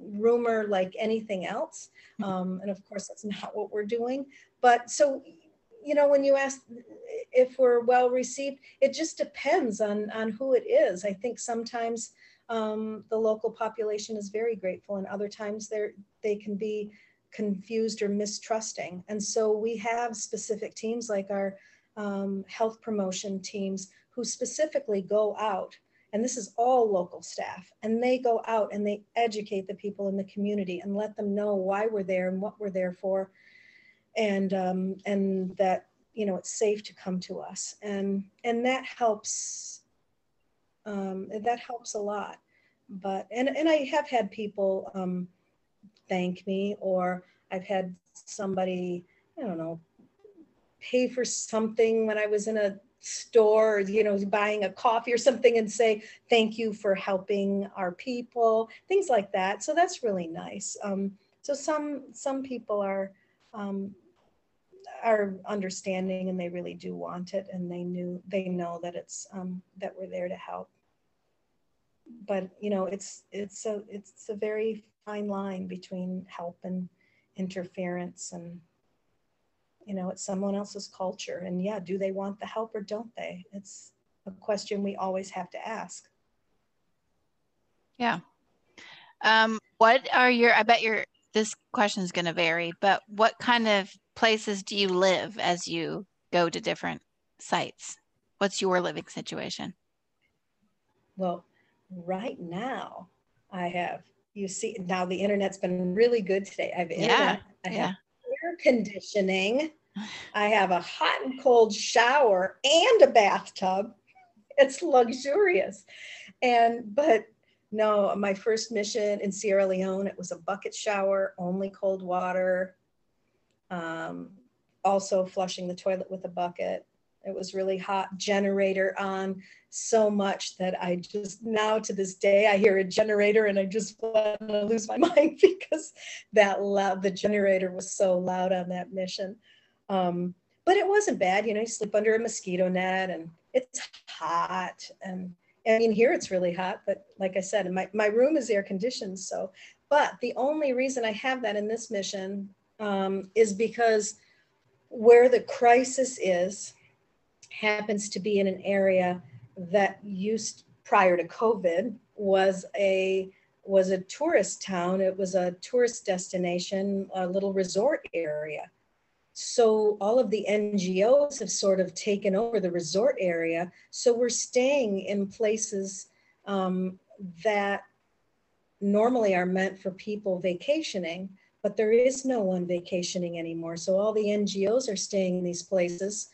S2: rumor like anything else. Mm-hmm. um, and of course that's not what we're doing. But so you know when you ask if we're well received it just depends on on who it is. I think sometimes um, the local population is very grateful and other times they're they can be confused or mistrusting. And so we have specific teams like our um, health promotion teams who specifically go out and this is all local staff and they go out and they educate the people in the community and let them know why we're there and what we're there for. And um, and that you know it's safe to come to us and and that helps um, that helps a lot but and and i have had people um, thank me or i've had somebody i don't know pay for something when i was in a store, you know, buying a coffee or something and say, thank you for helping our people, things like that. So that's really nice. Um, so some, some people are, um, are understanding and they really do want it and they knew they know that it's um, that we're there to help. But you know it's it's a it's a very fine line between help and interference and you know it's someone else's culture. And yeah do they want the help or don't they? It's a question we always have to ask.
S1: Yeah. Um, what are your i bet your this question is going to vary but what kind of places do you live as you go to different sites what's your living situation
S2: well right now I have, you see, now the internet's been really good today. I have internet, yeah, I have air conditioning, I have a hot and cold shower and a bathtub. It's luxurious. And, but no, my first mission in Sierra Leone, it was a bucket shower, only cold water. Um, also flushing the toilet with a bucket. It was really hot, generator on so much that I just now to this day I hear a generator and I just want to lose my mind because that loud the generator was so loud on that mission. Um, but it wasn't bad, you know. You sleep under a mosquito net and it's hot and I mean here it's really hot, but like I said, my my room is air conditioned, so. But the only reason I have that in this mission um, is because where the crisis is happens to be in an area that used prior to COVID was a was a tourist town. It was a tourist destination, a little resort area. So all of the NGOs have sort of taken over the resort area. So we're staying in places um, that normally are meant for people vacationing, but there is no one vacationing anymore. So all the NGOs are staying in these places.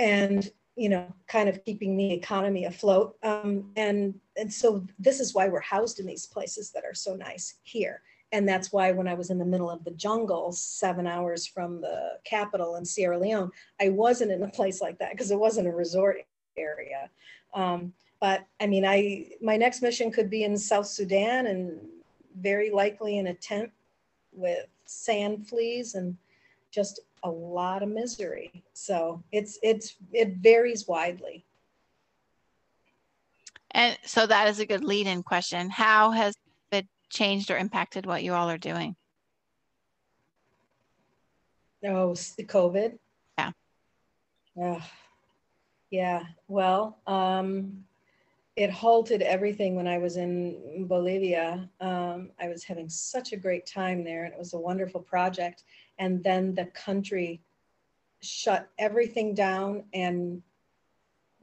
S2: And you know, kind of keeping the economy afloat. Um, and, and so this is why we're housed in these places that are so nice here. And that's why when I was in the middle of the jungle, seven hours from the capital in Sierra Leone, I wasn't in a place like that because it wasn't a resort area. Um, but I mean, I my next mission could be in South Sudan and very likely in a tent with sand fleas and just a lot of misery. So it's it's it varies widely.
S1: And so that is a good lead-in question. How has it changed or impacted what you all are doing?
S2: Oh, the COVID.
S1: Yeah.
S2: Uh, yeah. Well, um, it halted everything when I was in Bolivia. Um, I was having such a great time there, and it was a wonderful project and then the country shut everything down and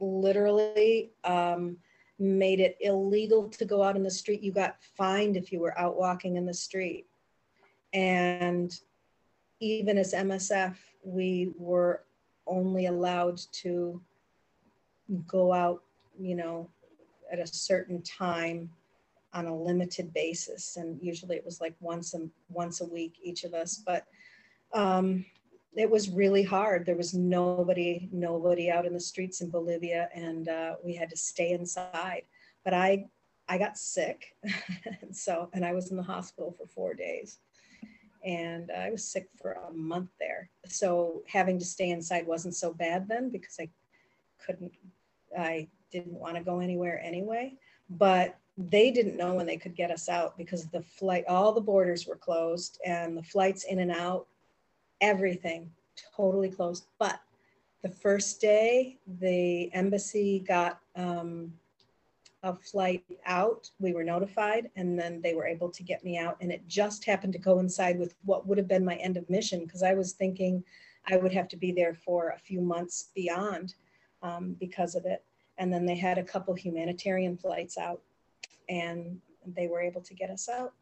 S2: literally um, made it illegal to go out in the street. You got fined if you were out walking in the street. And even as MSF, we were only allowed to go out, you know, at a certain time on a limited basis. And usually it was like once a, once a week, each of us. But um, it was really hard. There was nobody, nobody out in the streets in Bolivia, and uh, we had to stay inside. But I, I got sick, and so and I was in the hospital for four days, and I was sick for a month there. So having to stay inside wasn't so bad then because I couldn't, I didn't want to go anywhere anyway. But they didn't know when they could get us out because the flight, all the borders were closed, and the flights in and out everything totally closed. But the first day, the embassy got um, a flight out. We were notified, and then they were able to get me out. And it just happened to coincide with what would have been my end of mission because I was thinking I would have to be there for a few months beyond um, because of it. And then they had a couple humanitarian flights out, and they were able to get us out.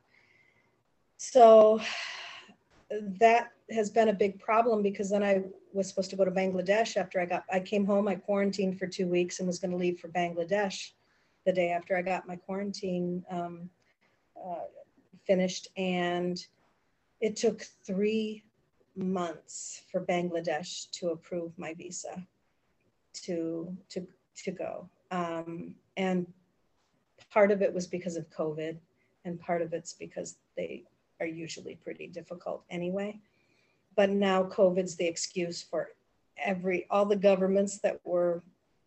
S2: So that has been a big problem because then I was supposed to go to Bangladesh after I got, I came home, I quarantined for two weeks and was going to leave for Bangladesh the day after I got my quarantine um, uh, finished. And it took three months for Bangladesh to approve my visa to, to, to go. Um, and part of it was because of COVID and part of it's because they are usually pretty difficult anyway. But now COVID's the excuse for every all the governments that were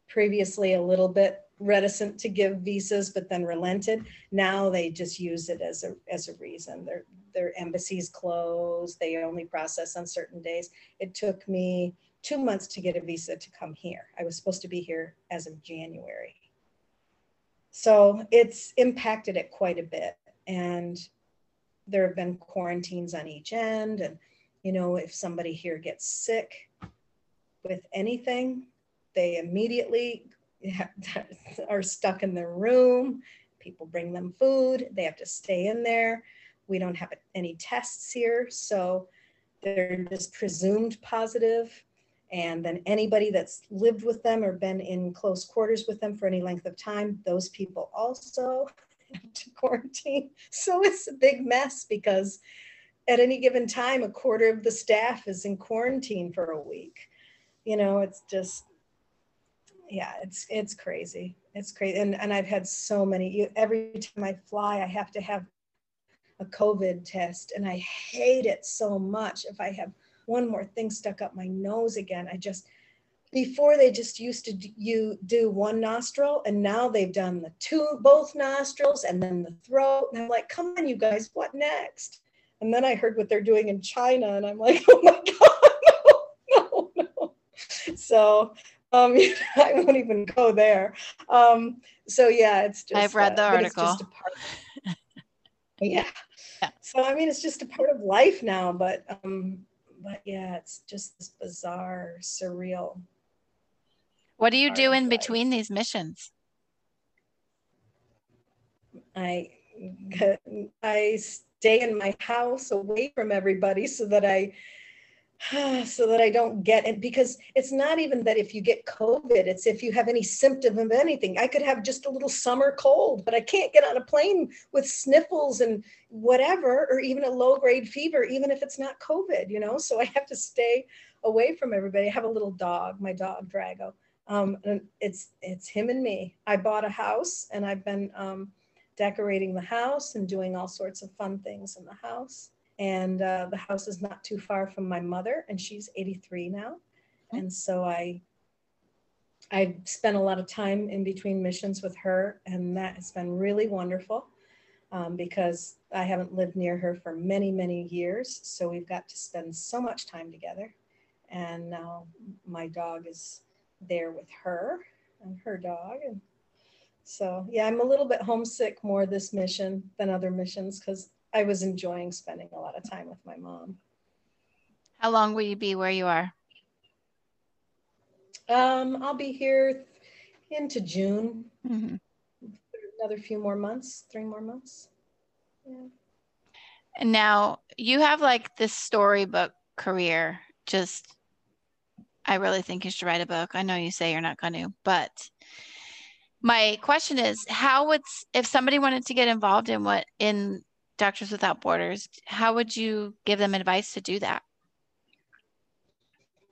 S2: previously a little bit reticent to give visas but then relented now they just use it as a as a reason. Their their embassies close they only process on certain days. It took me two months to get a visa to come here. I was supposed to be here as of january. So it's impacted it quite a bit. And there have been quarantines on each end. And you know if somebody here gets sick with anything they immediately are stuck in their room. People bring them food. They have to stay in there. We don't have any tests here. So they're just presumed positive and then anybody that's lived with them or been in close quarters with them for any length of time those people also have to quarantine. So it's a big mess because at any given time, a quarter of the staff is in quarantine for a week. You know, it's just, yeah, it's it's crazy. It's crazy. And and I've had so many. Every time I fly, I have to have a COVID test, and I hate it so much. If I have one more thing stuck up my nose again, I just before they just used to do, you do one nostril and now they've done the two both nostrils and then the throat. And i'm like come on you guys what next? And then i heard what they're doing in china and i'm like oh my god no no no. So um i won't even go there. Um so yeah it's just
S1: i've read the uh, article.
S2: yeah. yeah. So i mean it's just a part of life now but um but yeah it's just this bizarre surreal
S1: what do you do in between these missions?
S2: I I stay in my house away from everybody so that I so that I don't get it because it's not even that if you get COVID, it's if you have any symptom of anything. I could have just a little summer cold, but I can't get on a plane with sniffles and whatever, or even a low grade fever, even if it's not COVID, you know? So I have to stay away from everybody. I have a little dog, my dog Drago. Um, and it's it's him and me. I bought a house and I've been um, decorating the house and doing all sorts of fun things in the house. And uh, the house is not too far from my mother, and she's 83 now. And so I I spent a lot of time in between missions with her, and that has been really wonderful um, because I haven't lived near her for many, many years. So we've got to spend so much time together. And now my dog is there with her and her dog. And so, yeah, I'm a little bit homesick more this mission than other missions because I was enjoying spending a lot of time with my mom.
S1: How long will you be where you are?
S2: Um, I'll be here into June. Mm-hmm. Another few more months, three more months. Yeah.
S1: And now you have like this storybook career, just I really think you should write a book. I know you say you're not going to, but my question is how would if somebody wanted to get involved in what in Doctors Without Borders, how would you give them advice to do that?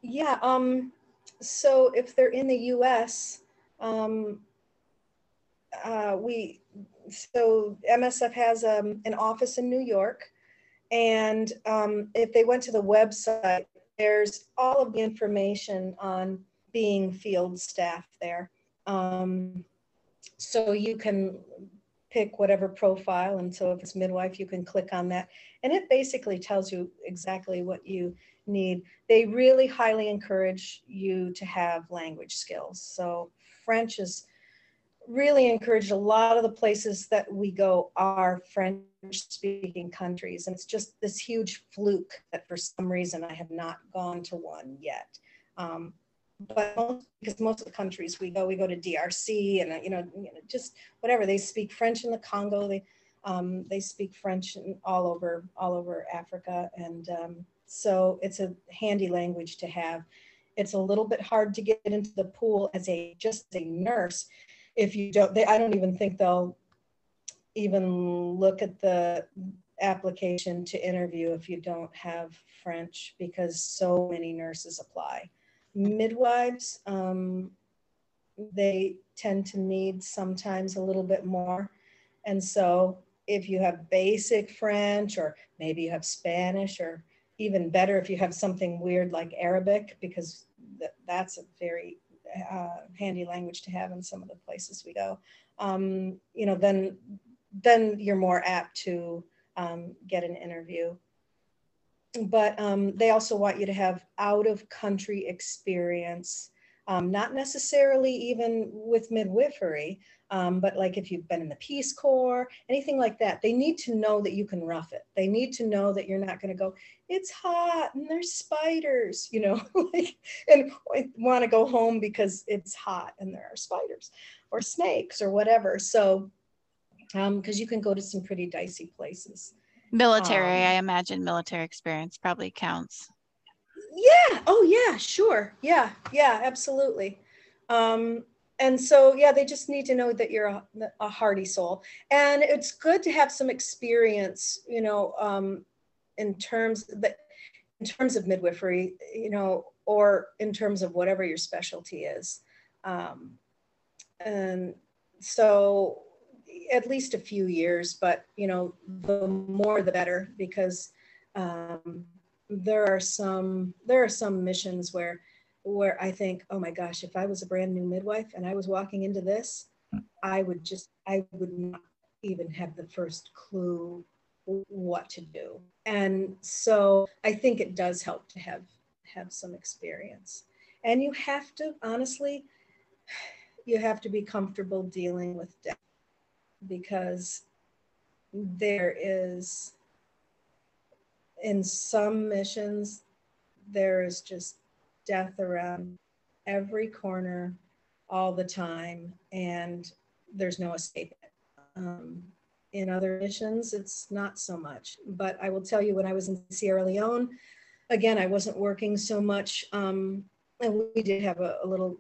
S2: Yeah, um, so if they're in the US, um, uh, we so MSF has um, an office in New York, and um, if they went to the website there's all of the information on being field staff there. Um, so you can pick whatever profile. And so if it's midwife, you can click on that. And it basically tells you exactly what you need. They really highly encourage you to have language skills. So French is really encouraged a lot of the places that we go are French speaking countries. And it's just this huge fluke that for some reason I have not gone to one yet. Um, but most, because most of the countries we go, we go to DRC and, uh, you know, you know just whatever. They speak French in the Congo. They, um, they speak French all over, all over Africa. And um, so it's a handy language to have. It's a little bit hard to get into the pool as a just a nurse if you don't, they, I don't even think they'll even look at the application to interview if you don't have French because so many nurses apply. Midwives, um, they tend to need sometimes a little bit more. And so if you have basic French or maybe you have Spanish or even better if you have something weird like Arabic, because th- that's a very uh, handy language to have in some of the places we go. Um, you know, then then you're more apt to um, get an interview. But um, they also want you to have out of country experience, um, not necessarily even with midwifery, um, but like if you've been in the Peace Corps, anything like that, they need to know that you can rough it. They need to know that you're not going to go, it's hot and there's spiders, you know, like, and want to go home because it's hot and there are spiders or snakes or whatever. So, because um, you can go to some pretty dicey places.
S1: Military, um, I imagine military experience probably counts.
S2: Yeah. Oh, yeah. Sure. Yeah. Yeah. Absolutely. Um, and so yeah they just need to know that you're a, a hardy soul and it's good to have some experience you know um, in terms that in terms of midwifery you know or in terms of whatever your specialty is um, and so at least a few years but you know the more the better because um, there are some there are some missions where where I think, oh my gosh, if I was a brand new midwife and I was walking into this, I would just, I would not even have the first clue what to do. And so I think it does help to have have some experience. And you have to honestly, you have to be comfortable dealing with death because there is in some missions there is just death around every corner all the time, and there's no escape. Um, in other missions, it's not so much. But I will tell you, when I was in Sierra Leone, again, I wasn't working so much. Um, and we did have a, a little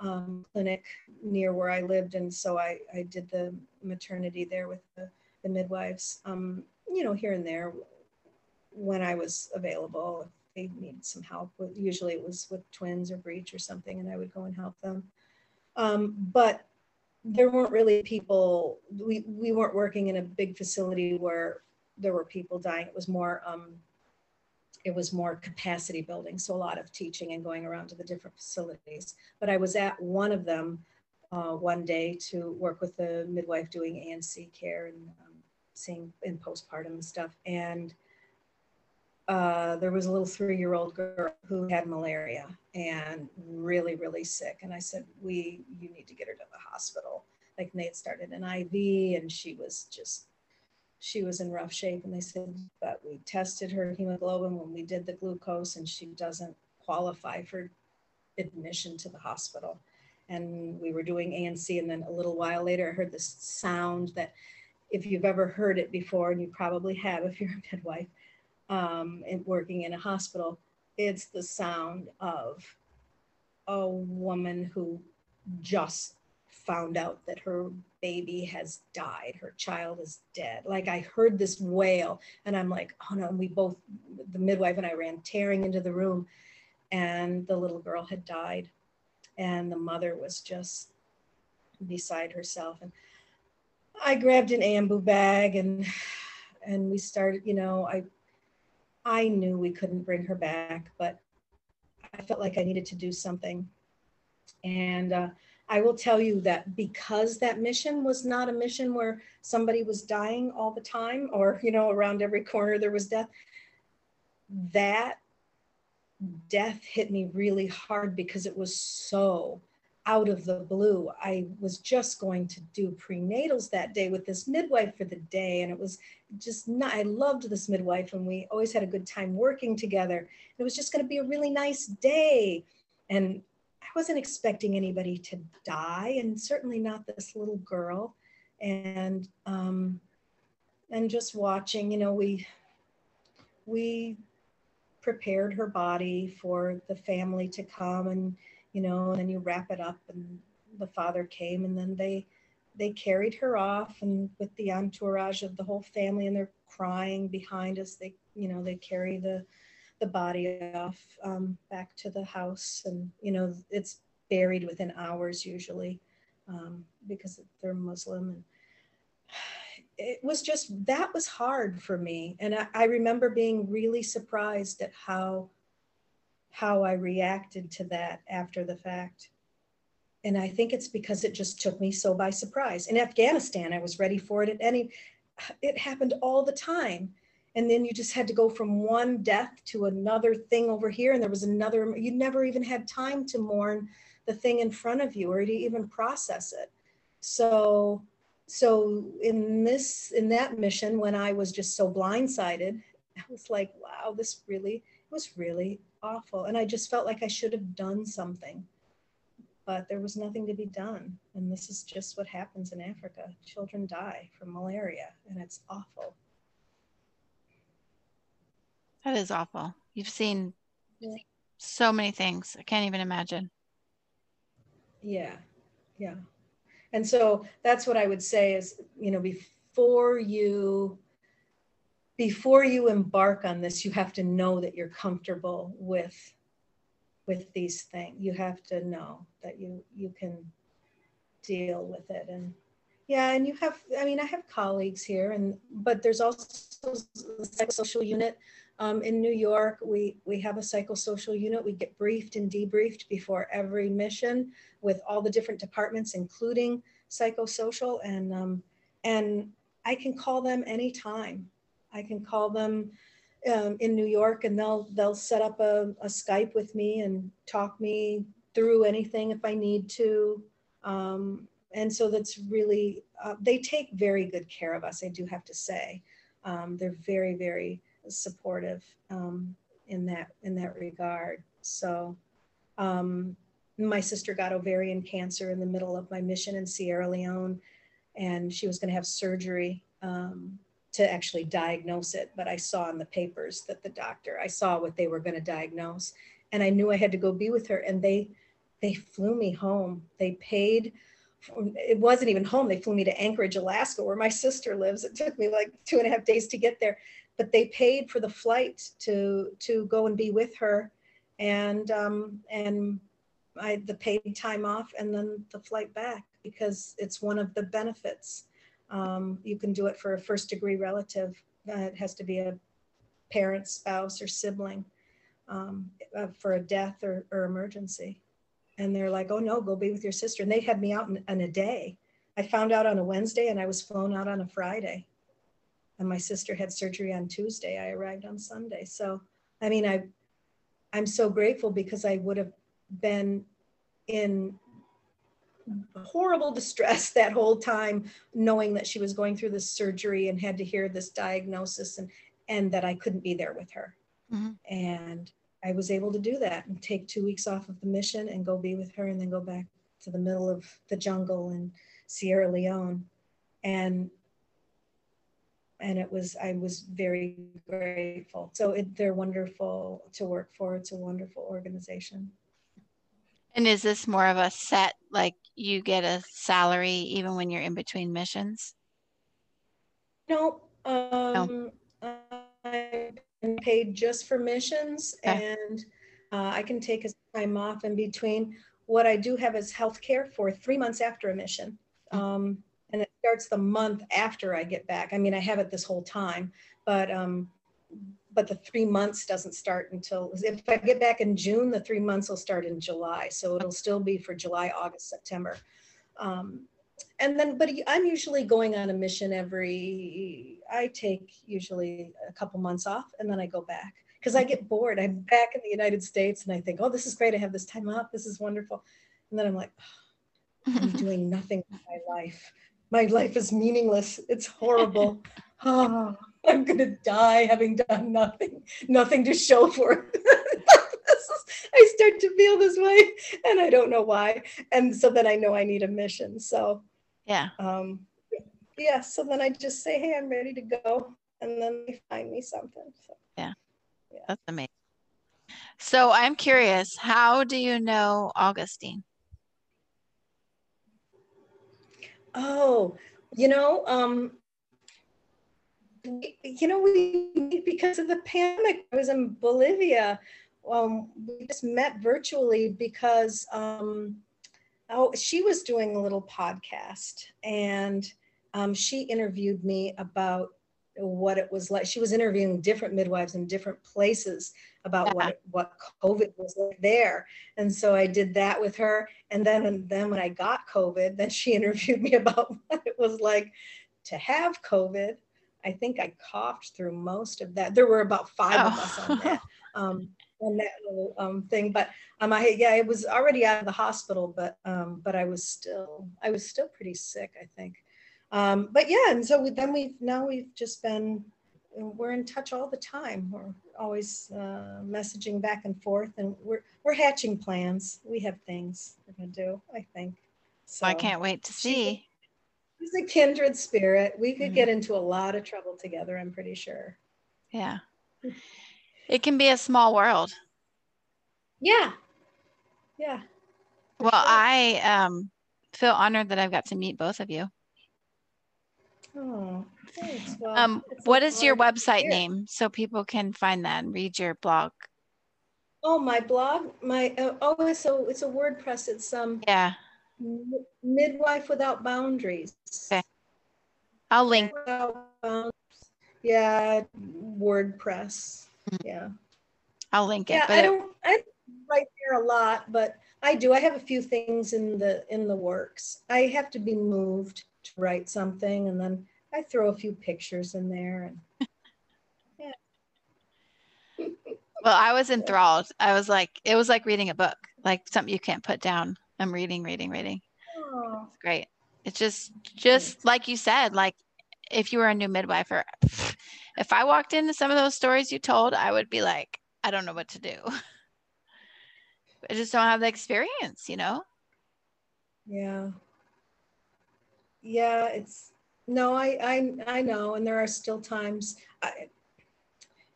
S2: um, clinic near where I lived. And so I, I did the maternity there with the, the midwives, um, you know, here and there when I was available they needed some help usually it was with twins or breech or something, and I would go and help them. Um, but there weren't really people, we, we weren't working in a big facility where there were people dying. It was more, um, it was more capacity building. So a lot of teaching and going around to the different facilities. But I was at one of them uh, one day to work with the midwife doing ANC care and um, seeing in postpartum stuff. And uh, there was a little three-year-old girl who had malaria and really, really sick. And I said, "We, you need to get her to the hospital." Like they had started an IV, and she was just, she was in rough shape. And they said, "But we tested her hemoglobin when we did the glucose, and she doesn't qualify for admission to the hospital." And we were doing ANC, and then a little while later, I heard this sound that, if you've ever heard it before, and you probably have if you're a midwife um, and working in a hospital, it's the sound of a woman who just found out that her baby has died, her child is dead. Like I heard this wail, and I'm like, oh no, and we both, the midwife and I ran tearing into the room, and the little girl had died, and the mother was just beside herself. And I grabbed an ambu bag and and we started, you know, I I knew we couldn't bring her back, but I felt like I needed to do something. And uh, I will tell you that because that mission was not a mission where somebody was dying all the time or, you know, around every corner there was death, that death hit me really hard because it was so out of the blue. I was just going to do prenatals that day with this midwife for the day. And it was just not, I loved this midwife and we always had a good time working together. It was just going to be a really nice day. And I wasn't expecting anybody to die and certainly not this little girl. And, um, and just watching, you know, we, we prepared her body for the family to come and, you know, and then you wrap it up and the father came and then they they carried her off and with the entourage of the whole family and they're crying behind us. They you know they carry the the body off um, back to the house and you know it's buried within hours usually um, because they're muslim and it was just that was hard for me. And I, I, remember being really surprised at how how i reacted to that after the fact. And i think it's because it just took me so by surprise. In afghanistan i was ready for it at any it happened all the time. And then you just had to go from one death to another thing over here. And there was another you never even had time to mourn the thing in front of you or to even process it. So so in this in that mission when i was just so blindsided i was like wow this really was really awful. And i just felt like i should have done something but there was nothing to be done. And this is just what happens in africa. Children die from malaria and it's awful.
S1: That is awful. You've seen yeah. so many things. I can't even imagine.
S2: Yeah. Yeah and so that's what i would say is you know before you before you embark on this you have to know that you're comfortable with with these things. You have to know that you you can deal with it. And yeah and you have i mean i have colleagues here and but there's also the psychosocial unit um, in new york we we have a psychosocial unit we get briefed and debriefed before every mission with all the different departments, including psychosocial. And, um, and I can call them anytime. I can call them um, in New York and they'll, they'll set up a, a, Skype with me and talk me through anything if I need to. Um, and so that's really, uh, they take very good care of us, I do have to say. Um, they're very, very supportive um, in that in that regard. So um, my sister got ovarian cancer in the middle of my mission in Sierra Leone, and she was going to have surgery um, to actually diagnose it. But I saw in the papers that the doctor, I saw what they were going to diagnose, and I knew I had to go be with her. And they, they flew me home. They paid. It wasn't even home. They flew me to Anchorage, Alaska, where my sister lives. It took me like two and a half days to get there, but they paid for the flight to to go and be with her, and um, and I, the paid time off and then the flight back because it's one of the benefits. Um, you can do it for a first degree relative. Uh, it has to be a parent, spouse, or sibling um, uh, for a death or, or, emergency. And they're like, oh no, go be with your sister. And they had me out in, in a day. I found out on a Wednesday and I was flown out on a Friday. And my sister had surgery on Tuesday. I arrived on Sunday. So, I mean, I, I'm so grateful because I would have been in horrible distress that whole time knowing that she was going through this surgery and had to hear this diagnosis and and that I couldn't be there with her. Mm-hmm. And I was able to do that and take two weeks off of the mission and go be with her and then go back to the middle of the jungle in Sierra Leone. And and it was I was very grateful. So it, they're wonderful to work for. It's a wonderful organization.
S1: And is this more of a set, like you get a salary even when you're in between missions?
S2: No, um, no. I've been paid just for missions okay. and uh, I can take a time off in between. What I do have is health care for three months after a mission. Mm. Um, starts the month after I get back. I mean, I have it this whole time, but um, but the three months doesn't start until if I get back in June, the three months will start in July. So it'll still be for July, August, September. Um, and then, but I'm usually going on a mission every, I take usually a couple months off and then I go back because I get bored. I'm back in the United States and I think, oh, this is great. I have this time off. This is wonderful. And then I'm like, oh, I'm doing nothing with my life. My life is meaningless. It's horrible. Oh. I'm going to die having done nothing, nothing to show for it. I start to feel this way and I don't know why. And so then I know I need a mission. So,
S1: yeah.
S2: Um, yeah. So then I just say, hey, I'm ready to go. And then they find me something. So,
S1: yeah. yeah. That's amazing. So I'm curious, how do you know Augustine?
S2: Oh, you know, um, you know, we because of the pandemic. I was in Bolivia. Um, we just met virtually because um, oh, she was doing a little podcast, and um, she interviewed me about what it was like. She was interviewing different midwives in different places about yeah. what what COVID was like there, and so I did that with her. And then and then when I got COVID, then she interviewed me about what it was like to have COVID. I think I coughed through most of that. There were about five oh. of us on that. Um, on that little um, thing. But um, I yeah, I was already out of the hospital, but um, but I was still I was still pretty sick, I think. Um, but yeah, and so we, then we've now we've just been we're in touch all the time. We're always uh, messaging back and forth, and we're we're hatching plans. We have things we're gonna do. I think.
S1: So I can't wait to see.
S2: She's a kindred spirit. We could mm-hmm. get into a lot of trouble together. I'm pretty sure.
S1: Yeah. It can be a small world.
S2: Yeah. Yeah.
S1: Well. I um, feel honored that I've got to meet both of you.
S2: Oh, thanks. Well,
S1: um, what is your website name so people can find that and read your blog?
S2: Oh, my blog, my uh, oh, so it's a WordPress. It's um
S1: yeah,
S2: midwife without boundaries.
S1: Okay, I'll link.
S2: Yeah, WordPress. Mm-hmm. Yeah,
S1: I'll link it.
S2: Yeah, I don't. I write there a lot, but I do. I have a few things in the in the works. I have to be moved to write something and then I throw a few pictures in there and
S1: yeah. well, I was enthralled. I was like, it was like reading a book, like something you can't put down. I'm reading, reading, reading. Oh. It's great. It's just, just like you said, like if you were a new midwife or if I walked into some of those stories you told, I would be like, I don't know what to do. I just don't have the experience, you know?
S2: Yeah yeah, it's no, I I I know, and there are still times. I,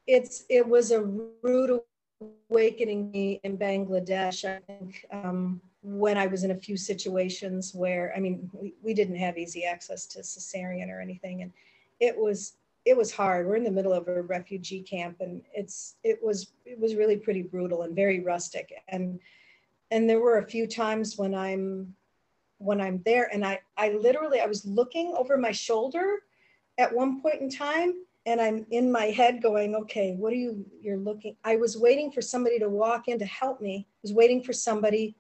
S2: it's it was a rude awakening me in Bangladesh. I think um, when I was in a few situations where I mean we, we didn't have easy access to cesarean or anything, and it was it was hard. We're in the middle of a refugee camp, and it's it was it was really pretty brutal and very rustic. And and there were a few times when I'm when I'm there. And I, I literally, I was looking over my shoulder at one point in time and I'm in my head going, okay, what are you, you're looking, I was waiting for somebody to walk in to help me. I was waiting for somebody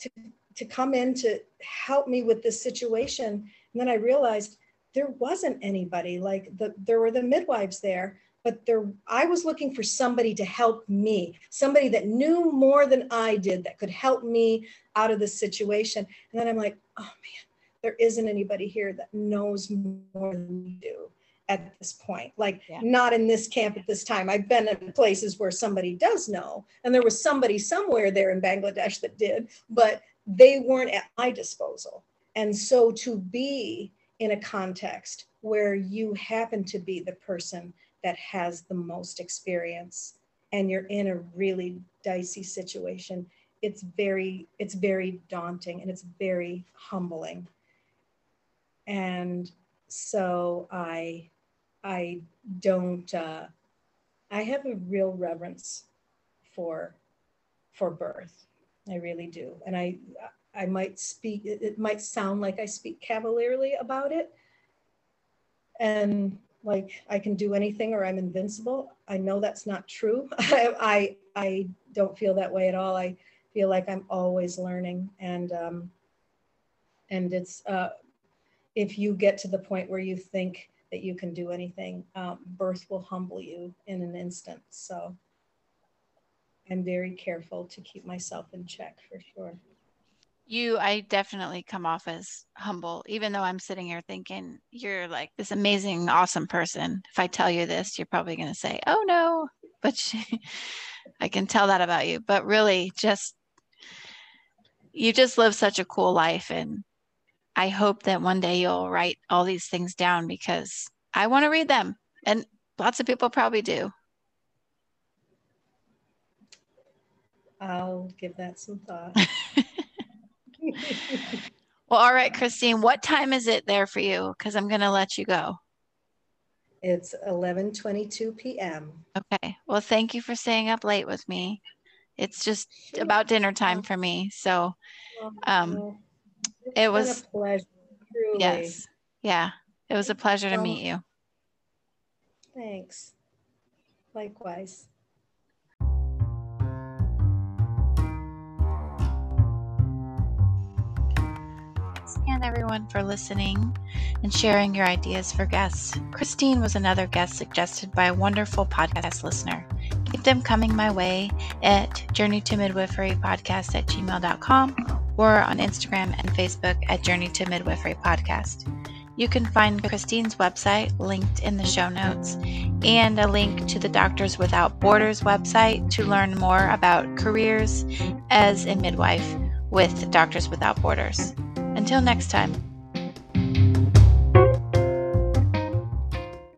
S2: to, to come in to help me with this situation. And then I realized there wasn't anybody like the, there were the midwives there, but there I was looking for somebody to help me, somebody that knew more than I did that could help me out of this situation. And then I'm like, oh man, there isn't anybody here that knows more than we do at this point. Like yeah. not in this camp at this time. I've been in places where somebody does know, and there was somebody somewhere there in Bangladesh that did, but they weren't at my disposal. And so to be in a context where you happen to be the person that has the most experience and you're in a really dicey situation it's very it's very daunting and it's very humbling. And so i i don't uh, i have a real reverence for for birth. I really do. And i i might speak it might sound like i speak cavalierly about it. And like I can do anything or I'm invincible. I know that's not true. I, I, I don't feel that way at all. I feel like I'm always learning and um, and it's uh, if you get to the point where you think that you can do anything, um, birth will humble you in an instant. So I'm very careful to keep myself in check for sure
S1: you i definitely come off as humble even though i'm sitting here thinking you're like this amazing awesome person. If i tell you this you're probably going to say oh no but she, i can tell that about you. But really just you just live such a cool life and i hope that one day you'll write all these things down because i want to read them and lots of people probably do.
S2: I'll give that some thought
S1: well, all right, Christine, what time is it there for you? Because I'm going to let you go.
S2: It's 11:22 p.m.
S1: Okay. Well, thank you for staying up late with me. It's just about dinner time for me. So, um, it was
S2: a pleasure. Truly.
S1: Yes. Yeah, it was a pleasure to meet you.
S2: Thanks. Likewise.
S1: And everyone for listening and sharing your ideas for guests. Christine was another guest suggested by a wonderful podcast listener. Keep them coming my way at Journey to Midwifery Podcast at gmail.com or on Instagram and Facebook at Journey to Midwifery Podcast. You can find Christine's website linked in the show notes and a link to the Doctors Without Borders website to learn more about careers as a midwife with Doctors Without Borders. Until next time.